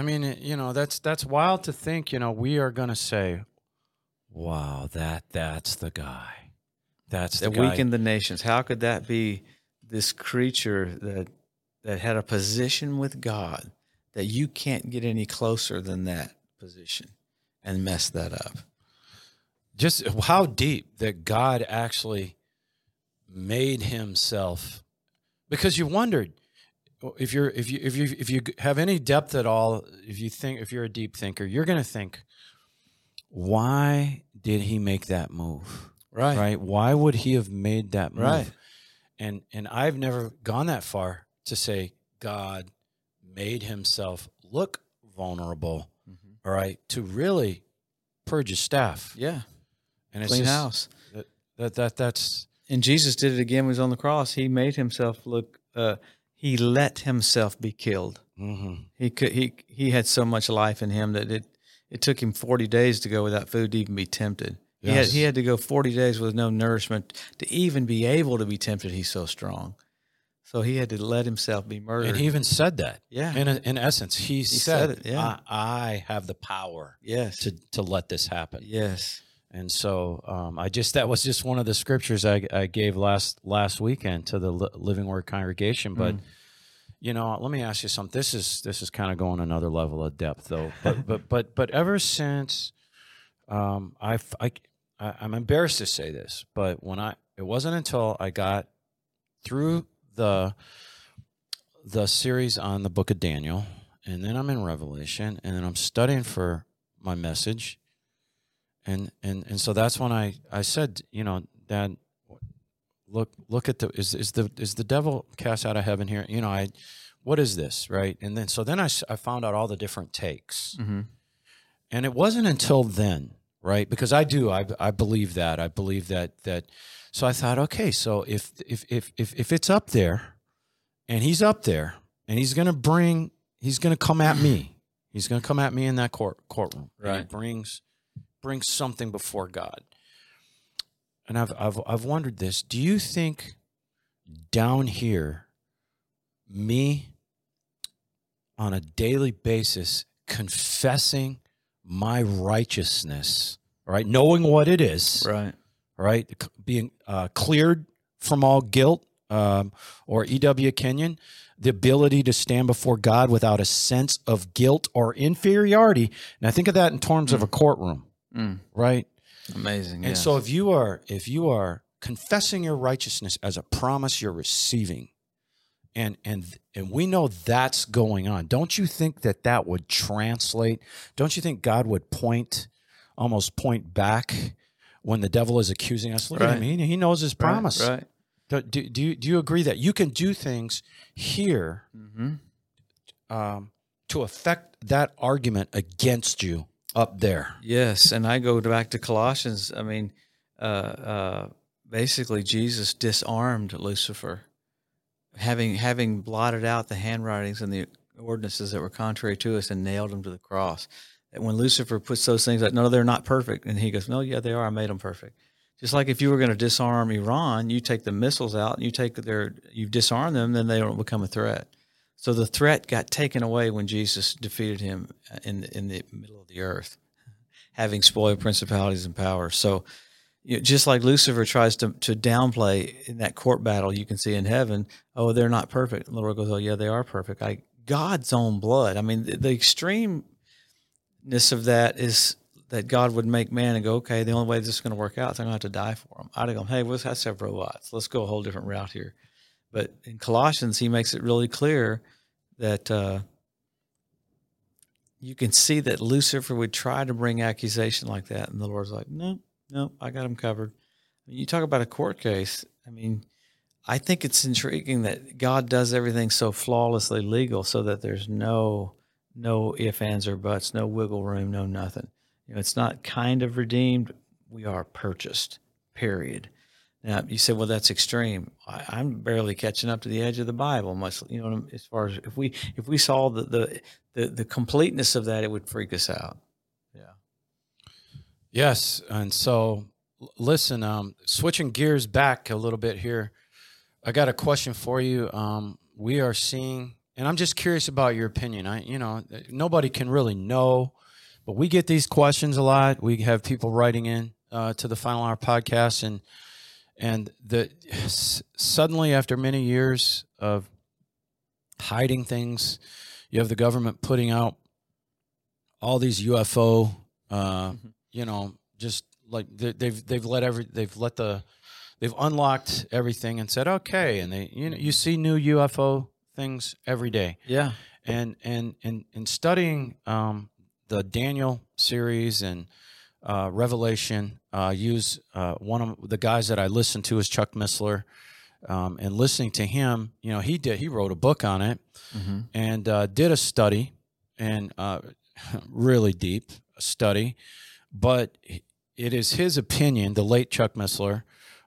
I mean, you know, that's that's wild to think. You know, we are going to say, "Wow, that that's the guy." That's the that guy. weakened the nations. How could that be this creature that that had a position with God that you can't get any closer than that position and mess that up? Just how deep that God actually made himself because you wondered if you're if you if you if you have any depth at all, if you think if you're a deep thinker, you're going to think, why did he make that move? Right. Right. Why would he have made that move? Right. And and I've never gone that far to say God made himself look vulnerable. Mm-hmm. All right. To really purge his staff. Yeah. And clean just, house. That, that that that's and Jesus did it again when he was on the cross. He made himself look uh, he let himself be killed. Mm-hmm. He could he he had so much life in him that it it took him forty days to go without food to even be tempted. Yes. He had he had to go forty days with no nourishment to even be able to be tempted. He's so strong. So he had to let himself be murdered. And he even said that. Yeah. In, in essence, he, he said, said, it. Yeah. I, I, have the power. Yes. To to let this happen. Yes. And so um, I just that was just one of the scriptures I, I gave last last weekend to the Living Word congregation. But mm. you know, let me ask you something. This is this is kind of going another level of depth, though. But but but but ever since um, I, I I'm embarrassed to say this, but when I it wasn't until I got through the the series on the book of Daniel, and then I'm in Revelation, and then I'm studying for my message and and and so that's when I I said, you know, Dad, look look at the is is the is the devil cast out of heaven here? You know, I what is this, right? And then so then I I found out all the different takes, mm-hmm. and it wasn't until then, right? Because I do, I, I believe that. I believe that that. So I thought, okay, so if if if if if it's up there, and he's up there, and he's gonna bring, he's gonna come at me. He's gonna come at me in that court courtroom. and he Right. brings brings something before God. And I've I've I've wondered this. Do you think down here, me on a daily basis confessing my righteousness, right? Knowing what it is, Right. right? Being uh, cleared from all guilt, um, or E.W. Kenyon, the ability to stand before God without a sense of guilt or inferiority. And I think of that in terms of a courtroom, Mm. right? Amazing. And yes. so if you are if you are confessing your righteousness as a promise you're receiving, and and and we know that's going on, don't you think that that would translate? Don't you think God would point, almost point back when the devil is accusing us? Look at him; he, he knows his Right, promise. Right. Do, do, do you do you agree that you can do things here Mm-hmm. um, to affect that argument against you up there? Yes, and I go back to Colossians. I mean, uh, uh, basically, Jesus disarmed Lucifer, having having blotted out the handwritings and the ordinances that were contrary to us, and nailed him to the cross. And when Lucifer puts those things like, no, they're not perfect, and he goes, no, yeah, they are. I made them perfect. Just like if you were going to disarm Iran, you take the missiles out and you take their, you disarm them, then they don't become a threat. So the threat got taken away when Jesus defeated him in in the middle of the earth having spoiled principalities and powers. So, you know, just like Lucifer tries to, to downplay in that court battle you can see in heaven, oh, they're not perfect. And the Lord goes, oh, yeah, they are perfect. I God's own blood. I mean, the, the extremeness of that is that God would make man and go, okay, the only way this is going to work out is I'm going to have to die for him. I'd gone, hey, let's have robots. Let's go a whole different route here. But in Colossians, he makes it really clear that uh, you can see that Lucifer would try to bring accusation like that, and the Lord's like, no, no, I got him covered. You talk about a court case. I mean, I think it's intriguing that God does everything so flawlessly legal, so that there's no no if, ands, or buts, no wiggle room, no nothing. You know, it's not kind of redeemed. We are purchased. Period. Now you said, well, that's extreme. I, I'm barely catching up to the edge of the Bible, much you know. As far as if we if we saw the the the, the completeness of that, it would freak us out. Yeah. Yes, and so listen, um, switching gears back a little bit here, I got a question for you. Um, we are seeing, and I'm just curious about your opinion. I, you know, nobody can really know, but we get these questions a lot. We have people writing in uh, to the Final Hour podcast, and and the suddenly after many years of hiding things, you have the government putting out all these UFO. Uh, Mhm. you know, just like they, they've they've let every they've let the they've unlocked everything and said okay, and they you know you see new UFO things every day, Yeah. and and and and studying um, the Daniel series and uh, Revelation, uh, use uh, one of the guys that I listen to is Chuck Missler, um, and listening to him, you know, he did he wrote a book on it Mm-hmm. and uh, did a study and uh, really deep study, but it is his opinion, the late Chuck Missler,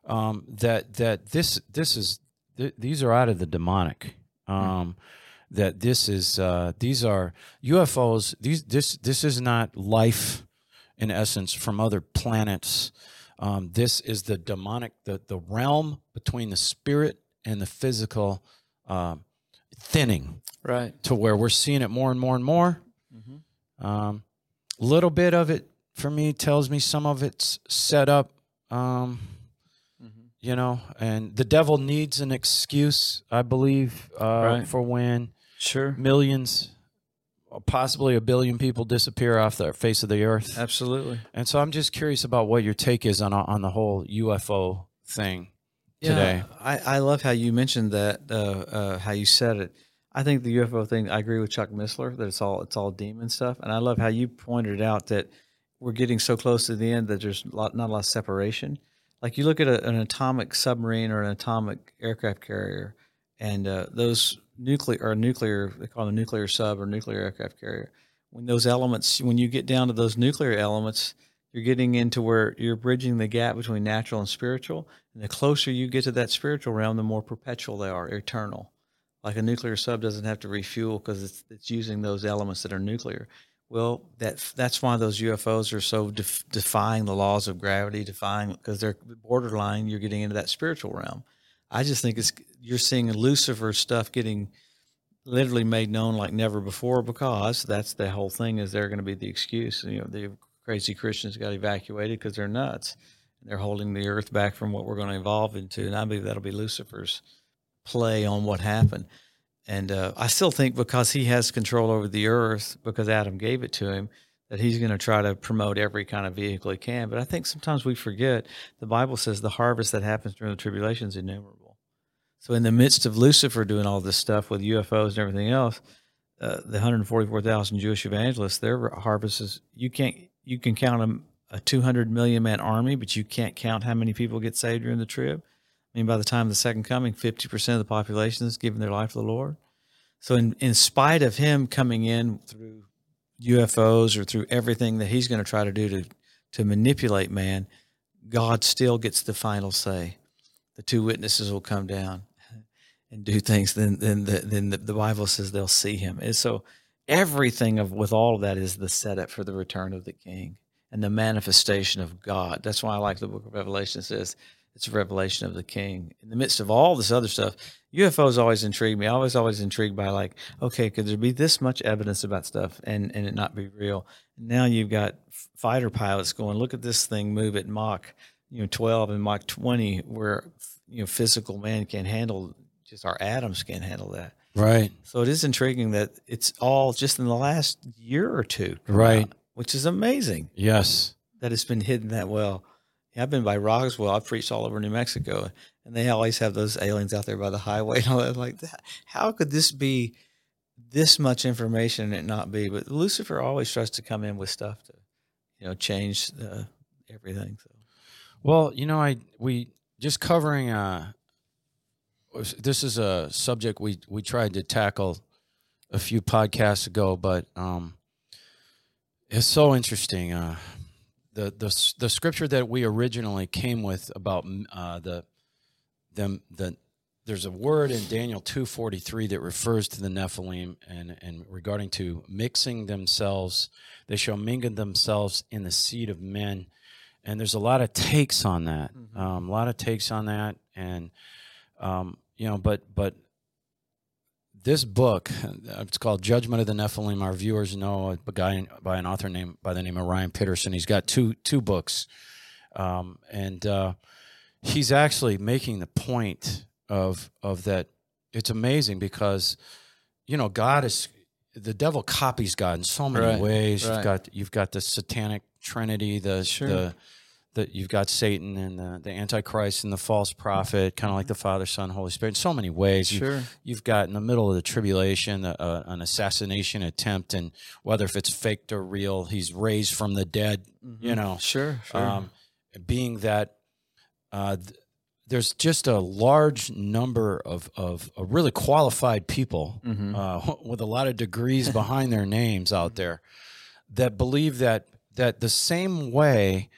um, that that this this is th- these are out of the demonic. Um, That this is uh, these are UFOs. These this this is not life in essence from other planets. Um, this is the demonic, the the realm between the spirit and the physical. Um, thinning Right. to where we're seeing it more and more and more. Mm-hmm. Um, little bit of it for me tells me some of it's set up, um, Mm-hmm. you know, and the devil needs an excuse, I believe, uh, Right. for when Sure. millions, possibly a billion people disappear off the face of the earth. Absolutely. And so I'm just curious about what your take is on on the whole UFO thing today. Yeah, I, I love how you mentioned that, uh, uh, how you said it. I think the UFO thing. I agree with Chuck Missler that it's all it's all demon stuff, and I love how you pointed out that we're getting so close to the end that there's lot, not a lot of separation. Like you look at a, an atomic submarine or an atomic aircraft carrier, and uh, those nuclear or nuclear they call it a nuclear sub or nuclear aircraft carrier. when those elements, when you get down to those nuclear elements, you're getting into where you're bridging the gap between natural and spiritual. And the closer you get to that spiritual realm, the more perpetual they are, eternal. Like a nuclear sub doesn't have to refuel because it's, it's using those elements that are nuclear. Well, that that's why those UFOs are so def- defying the laws of gravity, defying because they're borderline. You're getting into that spiritual realm. I just think it's you're seeing Lucifer stuff getting literally made known like never before because that's the whole thing is they're going to be the excuse. You know, the crazy Christians got evacuated because they're nuts. They're holding the earth back from what we're going to evolve into, and I believe that'll be Lucifer's play on what happened. And uh, I still think because he has control over the earth, because Adam gave it to him, that he's going to try to promote every kind of vehicle he can. But I think sometimes we forget the Bible says the harvest that happens during the tribulation is innumerable. So in the midst of Lucifer doing all this stuff with UFOs and everything else, uh, the 144,000 Jewish evangelists, their harvest is you can't you can count a, a 200 million man army, but you can't count how many people get saved during the trib. I mean, by the time of the second coming, 50% of the population is giving their life to the Lord. So, in, in spite of him coming in through UFOs or through everything that he's going to try to do to, to manipulate man, God still gets the final say. The two witnesses will come down and do things. Then, then, the, then the, the Bible says they'll see him. And so, everything of with all of that is the setup for the return of the King and the manifestation of God. That's why I like the Book of Revelation. It says it's a revelation of the King. In the midst of all this other stuff, UFOs always intrigue me. I was always intrigued by like, okay, could there be this much evidence about stuff and and it not be real? Now you've got fighter pilots going, look at this thing move at Mach, you know, 12 and Mach 20, where you know physical man can't handle, just our atoms can't handle that. Right. So it is intriguing that it's all just in the last year or two, Right. uh, which is amazing Yes. that it's been hidden that well. Yeah, I've been by Roswell. I've preached all over New Mexico, and they always have those aliens out there by the highway and all that. Like, that. how could this be this much information and it not be? But Lucifer always tries to come in with stuff to, you know, change the, everything. So Well, you know, I we just covering. Uh, this is a subject we we tried to tackle a few podcasts ago, but um, it's so interesting. Uh, the the the scripture that we originally came with about uh, the them the there's a word in Daniel 2:43 that refers to the Nephilim and and regarding to mixing themselves they shall mingle themselves in the seed of men and there's a lot of takes on that Mhm. um, a lot of takes on that and um, you know but but this book it's called Judgment of the Nephilim our viewers know a guy by an author named by the name of Ryan Pitterson he's got two two books um, and uh, he's actually making the point of of that it's amazing because you know God is the devil copies God in so many Right, ways. right. You've got you've got the satanic trinity, the Sure. the that you've got Satan and the, the Antichrist and the false prophet, kind of like the Father, Son, Holy Spirit. In so many ways, you, sure, you've got in the middle of the tribulation uh, uh, an assassination attempt, and whether if it's faked or real, he's raised from the dead. You Mhm. know, sure, sure. um, being that uh, th- there's just a large number of, of, of really qualified people Mhm. uh, with a lot of degrees behind their names out there that believe that that the same way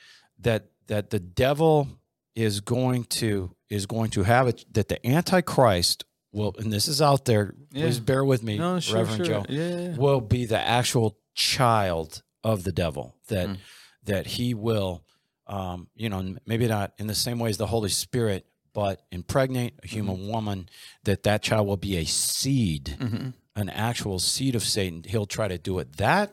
that that the devil is going to is going to have it that the antichrist will and this is out there please bear with me no, sure, reverend sure. joe Yeah, yeah, yeah. will be the actual child of the devil that Mm. that he will um, you know maybe not in the same way as the holy spirit but impregnate a human Mm-hmm. woman that that child will be a seed Mhm. an actual seed of satan he'll try to do it that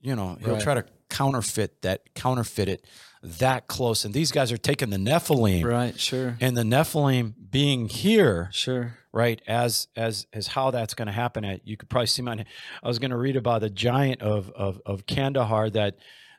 you know he'll Right. try to counterfeit that counterfeit it that close. And these guys are taking the nephilim. Right, sure, and the nephilim being here sure. right as as as how that's going to happen at you could probably see my i was going to read about the giant of of, of kandahar that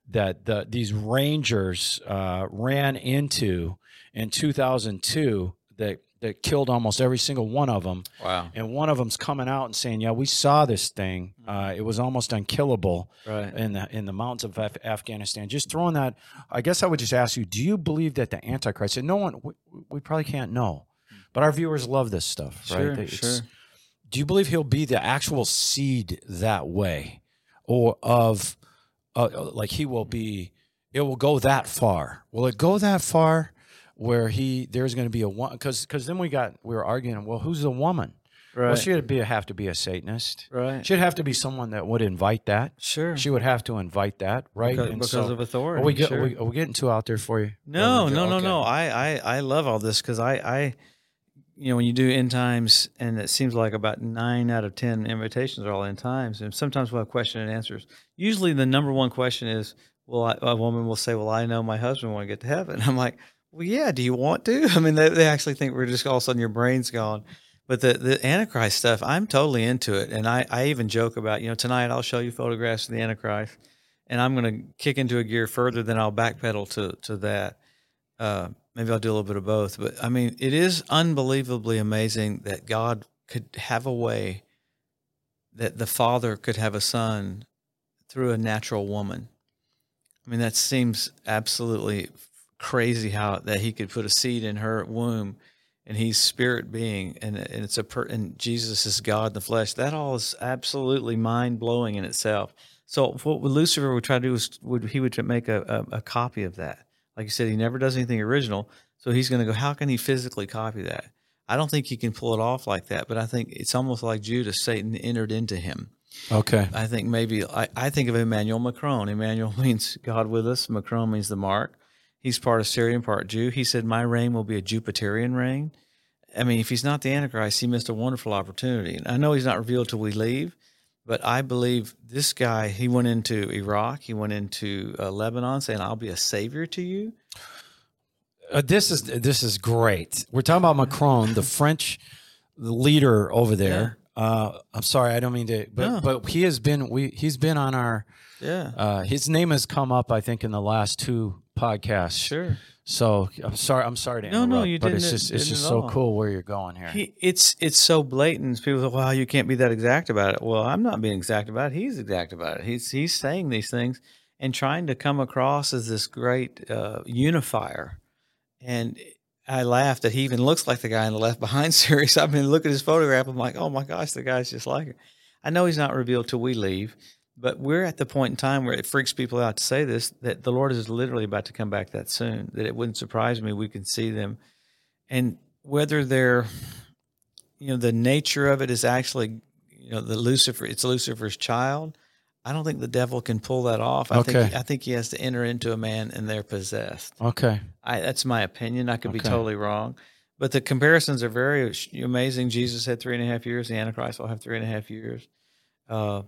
that the, these rangers uh, ran into in 2002 that that killed almost every single one of them Wow. and one of them's coming out and saying yeah we saw this thing uh, it was almost unkillable Right. in the in the mountains of Af- Afghanistan. Just throwing that, I guess I would just ask you: Do you believe that the Antichrist? And no one, we, we probably can't know, but our viewers love this stuff, right? Sure, They- sure. Do you believe he'll be the actual seed that way, or of uh, like he will be it will go that far will it go that far where he there's going to be a one because because then we got we were arguing well who's the woman Right. well she'd be have to be a satanist right. she'd have to be someone that would invite that Sure. she would have to invite that right because, because so- of authority. are we, get, sure. are, we, are we getting too out there for you No, Okay. no, no, no. I, I, I love all this because I, I, you know, when you do end times, and it seems like about nine out of ten invitations are all end times, and sometimes we'll have question and answers. Usually, the number one question is, "Well, I, a woman will say, "Well, I know my husband want to get to heaven." I'm like, "Well, yeah. Do you want to?" I mean, they, they actually think we're just all of a sudden your brain's gone. But the the Antichrist stuff, I'm totally into it, and I, I even joke about, you know, tonight I'll show you photographs of the Antichrist, and I'm going to kick into a gear further, then I'll backpedal to to that uh, maybe I'll do a little bit of both. But I mean, it is unbelievably amazing that God could have a way that the father could have a son through a natural woman. I mean, that seems absolutely crazy how that he could put a seed in her womb and he's spirit being and, and it's a per, and Jesus is God in the flesh. That all is absolutely mind blowing in itself. So what Lucifer would try to do is would he would make a, a, a copy of that. Like you said, he never does anything original. So he's going to go, how can he physically copy that? I don't think he can pull it off like that, but I think it's almost like Judas, Satan entered into him. okay I think maybe, I, I think of Emmanuel Macron. Emmanuel means God with us, Macron means the mark. He's part Assyrian, part Jew. He said, My reign will be a Jupiterian reign. I mean, if he's not the Antichrist, he missed a wonderful opportunity. And I know he's not revealed till we leave, but I believe this guy, he went into Iraq, he went into uh, Lebanon saying, I'll be a savior to you. Uh, this is this is great. We're talking about Macron, the French leader over there. Uh, I'm sorry, I don't mean to, but No. but he has been we he's been on our. Yeah. Uh, his name has come up, I think, in the last two podcasts. Sure. So I'm sorry. I'm sorry to No, interrupt, no, you but didn't. just it's didn't just so all. cool where you're going here. He, it's it's so blatant. People say, "Well, you can't be that exact about it." Well, I'm not being exact about it. He's exact about it. He's he's saying these things and trying to come across as this great uh, unifier. And I laugh that he even looks like the guy in the Left Behind series. I mean, look at his photograph. I'm like, oh my gosh, the guy's just like it. I know he's not revealed till we leave, but we're at the point in time where it freaks people out to say this that the Lord is literally about to come back that soon. That it wouldn't surprise me we can see them, and whether they're, you know, the nature of it is actually, you know, the Lucifer. It's Lucifer's child. I don't think the devil can pull that off. I Okay. think I think he has to enter into a man and they're possessed. okay. I, that's my opinion. I could be totally wrong, but the comparisons are very amazing. Jesus had three and a half years. The Antichrist will have three and a half years. Uh,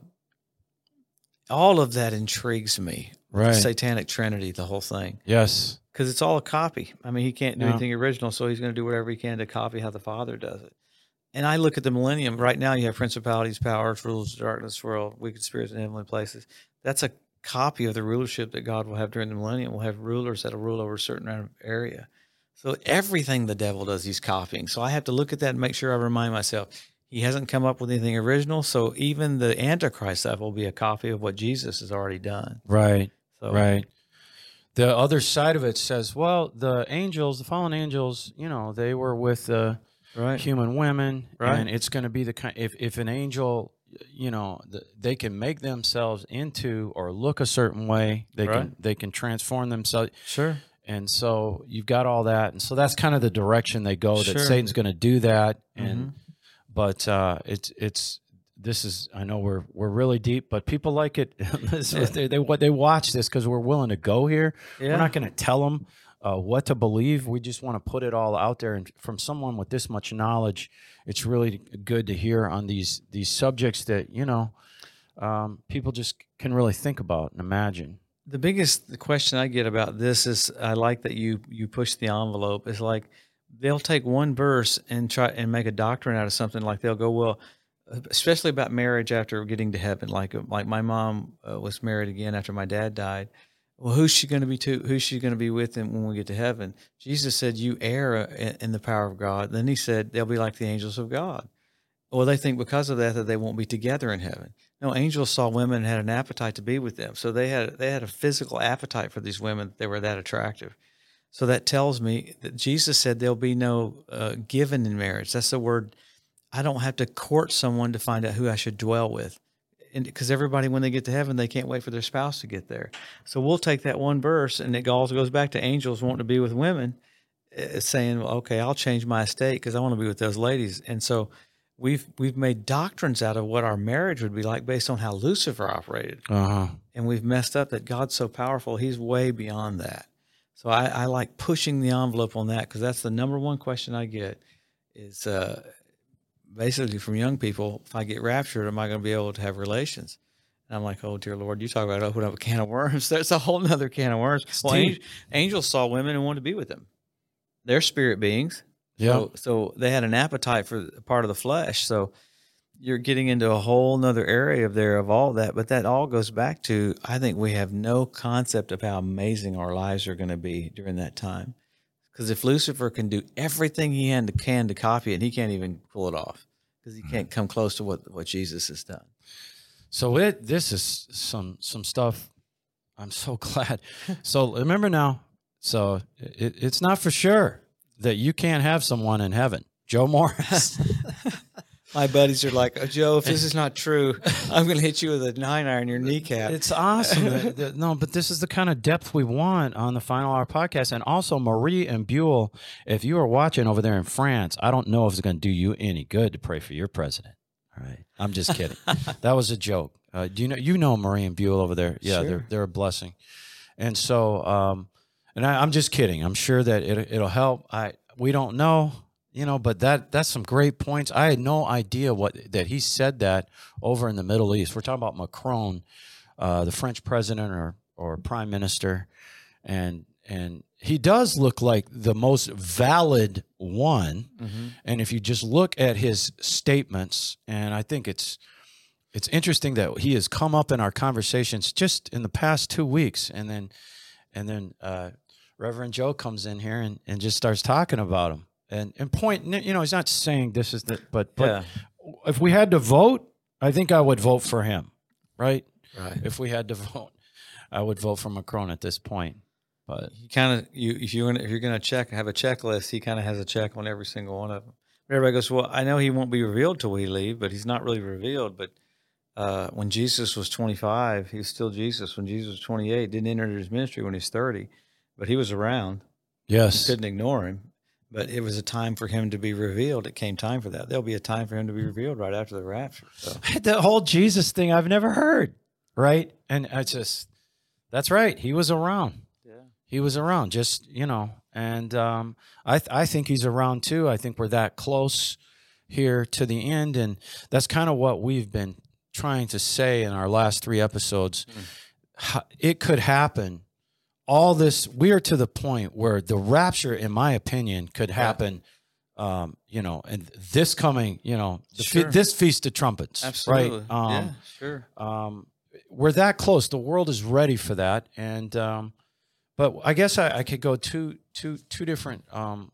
all of that intrigues me. Right. Satanic Trinity, the whole thing, Yes. because it's all a copy. I mean, he can't do Yeah. anything original, so he's going to do whatever he can to copy how the Father does it. And I look at the millennium right now. You have principalities, powers, rulers of darkness, world, wicked spirits in heavenly places. That's a copy of the rulership that God will have during the millennium. We'll have rulers that'll rule over a certain area. So everything the devil does, he's copying. So I have to look at that and make sure I remind myself he hasn't come up with anything original. So even the Antichrist stuff will be a copy of what Jesus has already done. Right. So Right. The other side of it says, well, the angels, the fallen angels, you know, they were with the right, human women, Right. and it's going to be the kind. If if an angel, you know, the, they can make themselves into or look a certain way, they Right. can they can transform themselves, sure, and so you've got all that, and so that's kind of the direction they go. That Sure. Mm-hmm. Satan's going to do that, and but uh, it's it's this is I know we're we're really deep, but people like it. They, they they watch this because we're willing to go here. yeah, We're not going to tell them uh, what to believe. We just want to put it all out there. And from someone with this much knowledge, it's really good to hear on these these subjects that you know um, people just can really think about and imagine. the biggest the question I get about this is I like that you you push the envelope. It's like they'll take one verse and try and make a doctrine out of something. Like they'll go, well, especially about marriage after getting to heaven. Like like my mom uh, was married again after my dad died. Well, who's she going to be to? Who's she going to be with when we get to heaven? Jesus said, "You err in- in the power of God." Then he said, "They'll be like the angels of God." Well, they think because of that that they won't be together in heaven. No, angels saw women and had an appetite to be with them. So they had they had a physical appetite for these women. They were that attractive. So that tells me that Jesus said there'll be no uh, given in marriage. That's the word. I don't have to court someone to find out who I should dwell with. because everybody when they get to heaven they can't wait for their spouse to get there so we'll take that one verse and it also goes back to angels wanting to be with women uh, saying well, okay i'll change my estate because i want to be with those ladies and so we've we've made doctrines out of what our marriage would be like based on how lucifer operated Uh-huh. and we've messed up that god's so powerful he's way beyond that so i, I like pushing the envelope on that because that's the number one question i get is uh, basically from young people, if I get raptured, am I going to be able to have relations? And I'm like, oh dear Lord, you talk about opening up a can of worms. That's a whole nother can of worms. Well, angels saw women and wanted to be with them. They're spirit beings. Yeah. So, so they had an appetite for part of the flesh. So you're getting into a whole nother area of there of all that. But that all goes back to I think we have no concept of how amazing our lives are going to be during that time. Because if Lucifer can do everything he can to, can to copy it, he can't even pull it off because he can't mm-hmm. come close to what, what Jesus has done. So it this is some some stuff. I'm so glad. So remember now. So it, it's not for sure that you can't have someone in heaven. Joe Morris. My buddies are like, oh, Joe, if this is not true, I'm going to hit you with a nine iron in your kneecap. it's awesome. no, but this is the kind of depth we want on the Final Hour podcast. And also, Marie and Buell, if you are watching over there in France, I don't know if it's going to do you any good to pray for your president. All right, I'm just kidding. that was a joke. Uh, do you know you know Marie and Buell over there? Yeah, Sure. they're they're a blessing. And so, um, and I, I'm just kidding. I'm sure that it, it'll help. I we don't know, you know, but that that's some great points. I had no idea what that he said that over in the Middle East. We're talking about Macron, uh, the French president or or prime minister, and and he does look like the most valid one. Mhm. And if you just look at his statements, and I think it's it's interesting that he has come up in our conversations just in the past two weeks, and then and then uh, Reverend Joe comes in here and, and just starts talking about him and and point. You know, he's not saying this is the, but but Yeah. if we had to vote, I think I would vote for him, right? Right. If we had to vote, I would vote for Macron at this point. But He kind of you if you're gonna, if you're going to check have a checklist, he kind of has a check on every single one of them. Everybody goes, well, I know he won't be revealed till we leave, but he's not really revealed. But uh, when Jesus was 25, he was still Jesus. When Jesus was 28, didn't enter his ministry when he's 30, but he was around. You yes, couldn't ignore him. But it was a time for him to be revealed. It came time for that. There'll be a time for him to be revealed right after the rapture. So the whole Jesus thing I've never heard, right? And I just that's right. He was around. yeah, He was around. Just you know, and um, I th- I think he's around too. I think we're that close here to the end, and that's kind of what we've been trying to say in our last three episodes. Ho- It could happen. All this, we are to the point where the rapture, in my opinion, could happen. Um, you know, and this coming, you know, the fe- this feast of trumpets, absolutely. right? Um, yeah, sure. um, we're that close. The world is ready for that, and um, but I guess I, I could go two two two different um,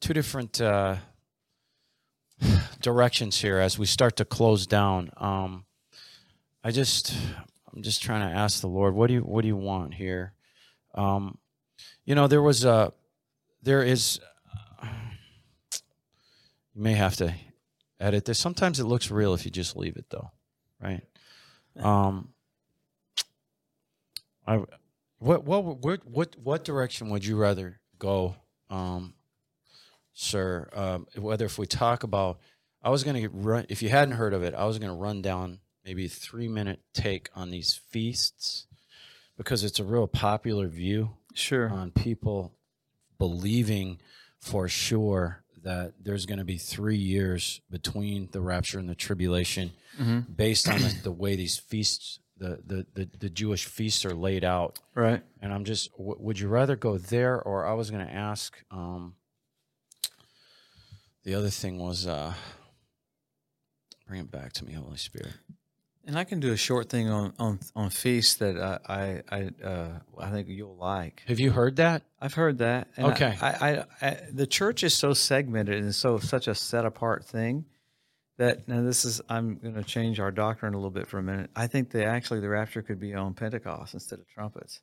two different uh, directions here as we start to close down. Um, I just I'm just trying to ask the Lord, what do you what do you want here? Um, you know, there was a there is. You may have to edit this. Sometimes it looks real if you just leave it, though, right? Um, I what what what what what direction would you rather go, um, sir? Um, whether if we talk about, I was going to run. If you hadn't heard of it, I was going to run down maybe a three minute take on these feasts because it's a real popular view Sure. on people believing for sure that there's going to be three years between the rapture and the tribulation Mm-hmm. based on the, the way these feasts the, the, the, the jewish feasts are laid out Right. and i'm just w- would you rather go there or i was going to ask um, the other thing was uh, bring it back to me holy spirit And I can do a short thing on on on feasts that I I I, uh, I think you'll like. have you heard that I've heard that. Okay. I, I, I the church is so segmented and so such a set apart thing that now this is I'm going to change our doctrine a little bit for a minute. I think that actually the rapture could be on Pentecost instead of trumpets.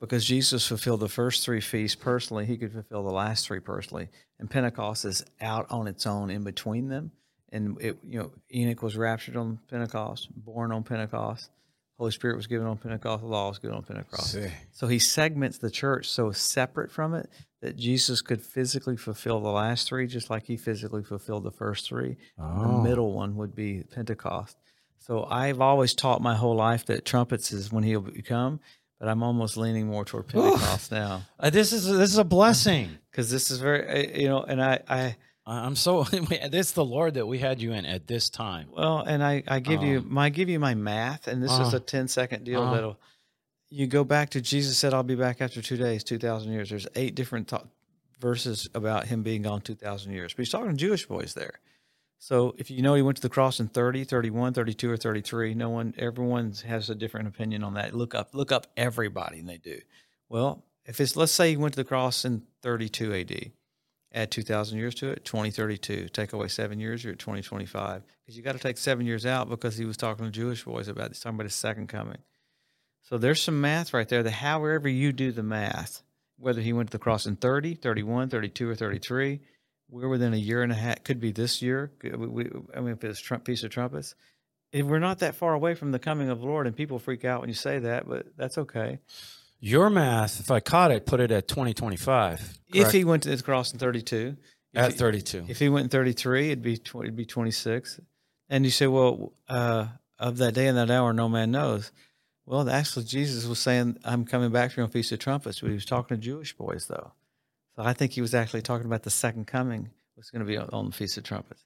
Because Jesus fulfilled the first three feasts personally, he could fulfill the last three personally. And Pentecost is out on its own in between them. And it you know Enoch was raptured on Pentecost, born on Pentecost. Holy Spirit was given on Pentecost. The law was given on Pentecost. See. So he segments the church so separate from it that Jesus could physically fulfill the last three, just like he physically fulfilled the first three. The Oh. middle one would be Pentecost. So I've always taught my whole life that trumpets is when he'll become, but I'm almost leaning more toward Pentecost now Uh, this is this is a blessing. because this is very, uh, you know, and I, I- I'm so. This is the Lord that we had you in at this time. Well, and I, I give you Um, my I give you my math, and this is uh, a 10 second deal uh. that'll you go back to Jesus said, I'll be back after two days, 2,000 years. There's eight different ta- verses about him being gone 2,000 years. But he's talking to Jewish boys there. So if you know he went to the cross in 30, 31, 32, or 33, no one, everyone has a different opinion on that. Look up, look up everybody, and they do. Well, if it's, let's say he went to the cross in 32 AD, add 2,000 years to it, 2032. Take away seven years, you're at 2025. Because you got to take seven years out because he was talking to Jewish boys about, he's talking about his second coming. So there's some math right there that however you do the math, whether he went to the cross in 30, 31, 32, or 33, we're within a year and a half. Could be this year. We- I mean, if it's Trump piece of trumpets, if we're not that far away from the coming of the Lord, and people freak out when you say that, but that's okay. Your math, if I caught it, put it at 2025. If he went to the cross in 32, if at he- 32. If he went in 33, it'd be 20, it'd be 26. And you say, well, uh, of that day and that hour, no man knows. Well, actually, Jesus was saying, I'm coming back for you on Feast of Trumpets, but he was talking to Jewish boys, though. So I think he was actually talking about the second coming was going to be on, on the Feast of Trumpets.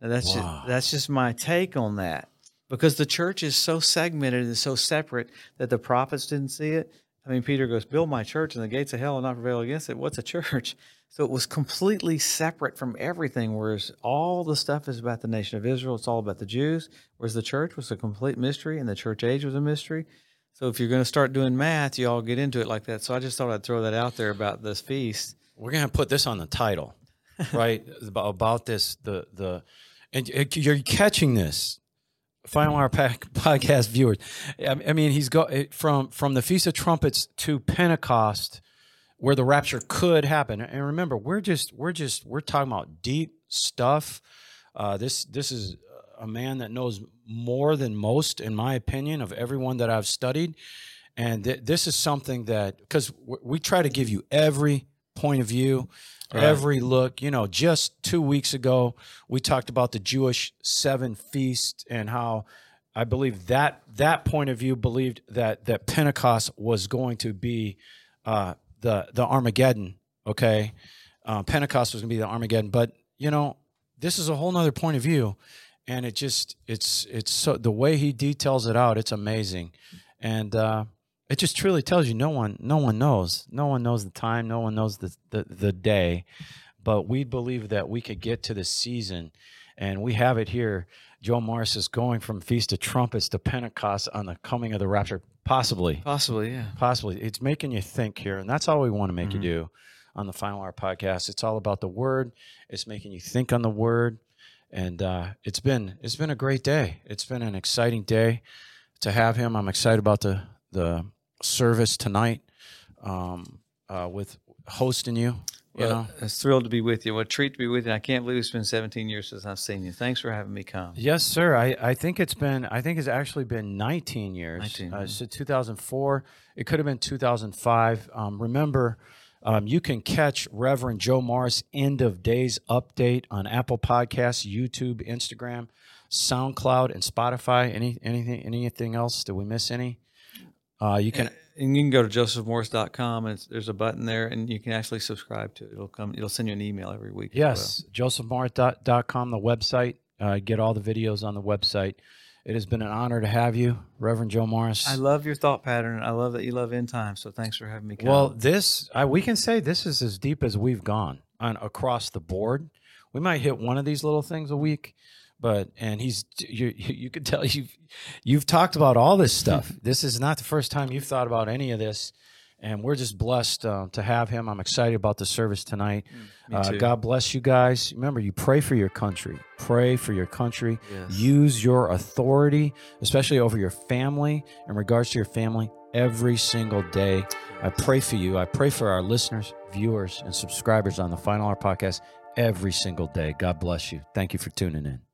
Now, that's, Wow. just, that's just my take on that because the church is so segmented and so separate that the prophets didn't see it. I mean, Peter goes, Build my church, and the gates of hell will not prevail against it. What's a church? So it was completely separate from everything, whereas all the stuff is about the nation of Israel. It's all about the Jews, whereas the church was a complete mystery and the church age was a mystery. So if you're going to start doing math, you all get into it like that. So I just thought I'd throw that out there about this feast. We're gonna put this on the title, right? about this, the the, and you're catching this. Final Hour Pack podcast viewers. I mean, he's go from from the Feast of Trumpets to Pentecost, where the rapture could happen. And remember, we're just we're just we're talking about deep stuff. Uh, this this is a man that knows more than most, in my opinion, of everyone that I've studied. And th- this is something that because we try to give you every point of view, Right. every look. You know, just two weeks ago we talked about the Jewish seven feast and how I believe that that point of view believed that that Pentecost was going to be uh, the the Armageddon. Okay, uh, Pentecost was going to be the Armageddon, but you know this is a whole nother point of view, and it just it's it's so the way he details it out. It's amazing, and uh, it just truly tells you no one no one knows. No one knows the time, no one knows the the, the day, but we believe that we could get to the season, and we have it here. Joe Morris is going from Feast of Trumpets to Pentecost on the coming of the rapture, possibly. Possibly, yeah. possibly. It's making you think here and that's all we want to make Mhm. you do on the final hour podcast. It's all about the word. It's making you think on the word and uh, it's been it's been a great day. It's been an exciting day to have him. I'm excited about the the service tonight um, uh, with hosting you you Well, know it's thrilled to be with you. What a treat to be with you. I can't believe it's been 17 years since I've seen you. Thanks for having me come. Yes, sir. I, I think it's been I think it's actually been 19 years. 19, Uh, so 2004. It could have been 2005. Um, remember, um, you can catch Reverend Joe Morris end of days update on Apple Podcasts, YouTube, Instagram, SoundCloud, and Spotify. Any anything anything else? Did we miss any? Uh, you can And you can go to josephmorris.com and there's a button there and you can actually subscribe to it. It'll come, it'll send you an email every week. Yes, josephmorris.com the website. Uh, get all the videos on the website. It has been an honor to have you, Reverend Joe Morris. I love your thought pattern. I love that you love end time. So thanks for having me. Well, this I, we can say this is as deep as we've gone on across the board. We might hit one of these little things a week, but and he's you you could tell you've you've talked about all this stuff. this is not the first time you've thought about any of this, and we're just blessed uh, to have him. I'm excited about the service tonight. me Uh. God bless you guys. Remember, you pray for your country. Pray for your country. Yes. Use your authority, especially over your family, in regards to your family, every single day. I pray for you. I pray for our listeners, viewers, and subscribers on the Final Hour podcast every single day. God bless you. Thank you for tuning in.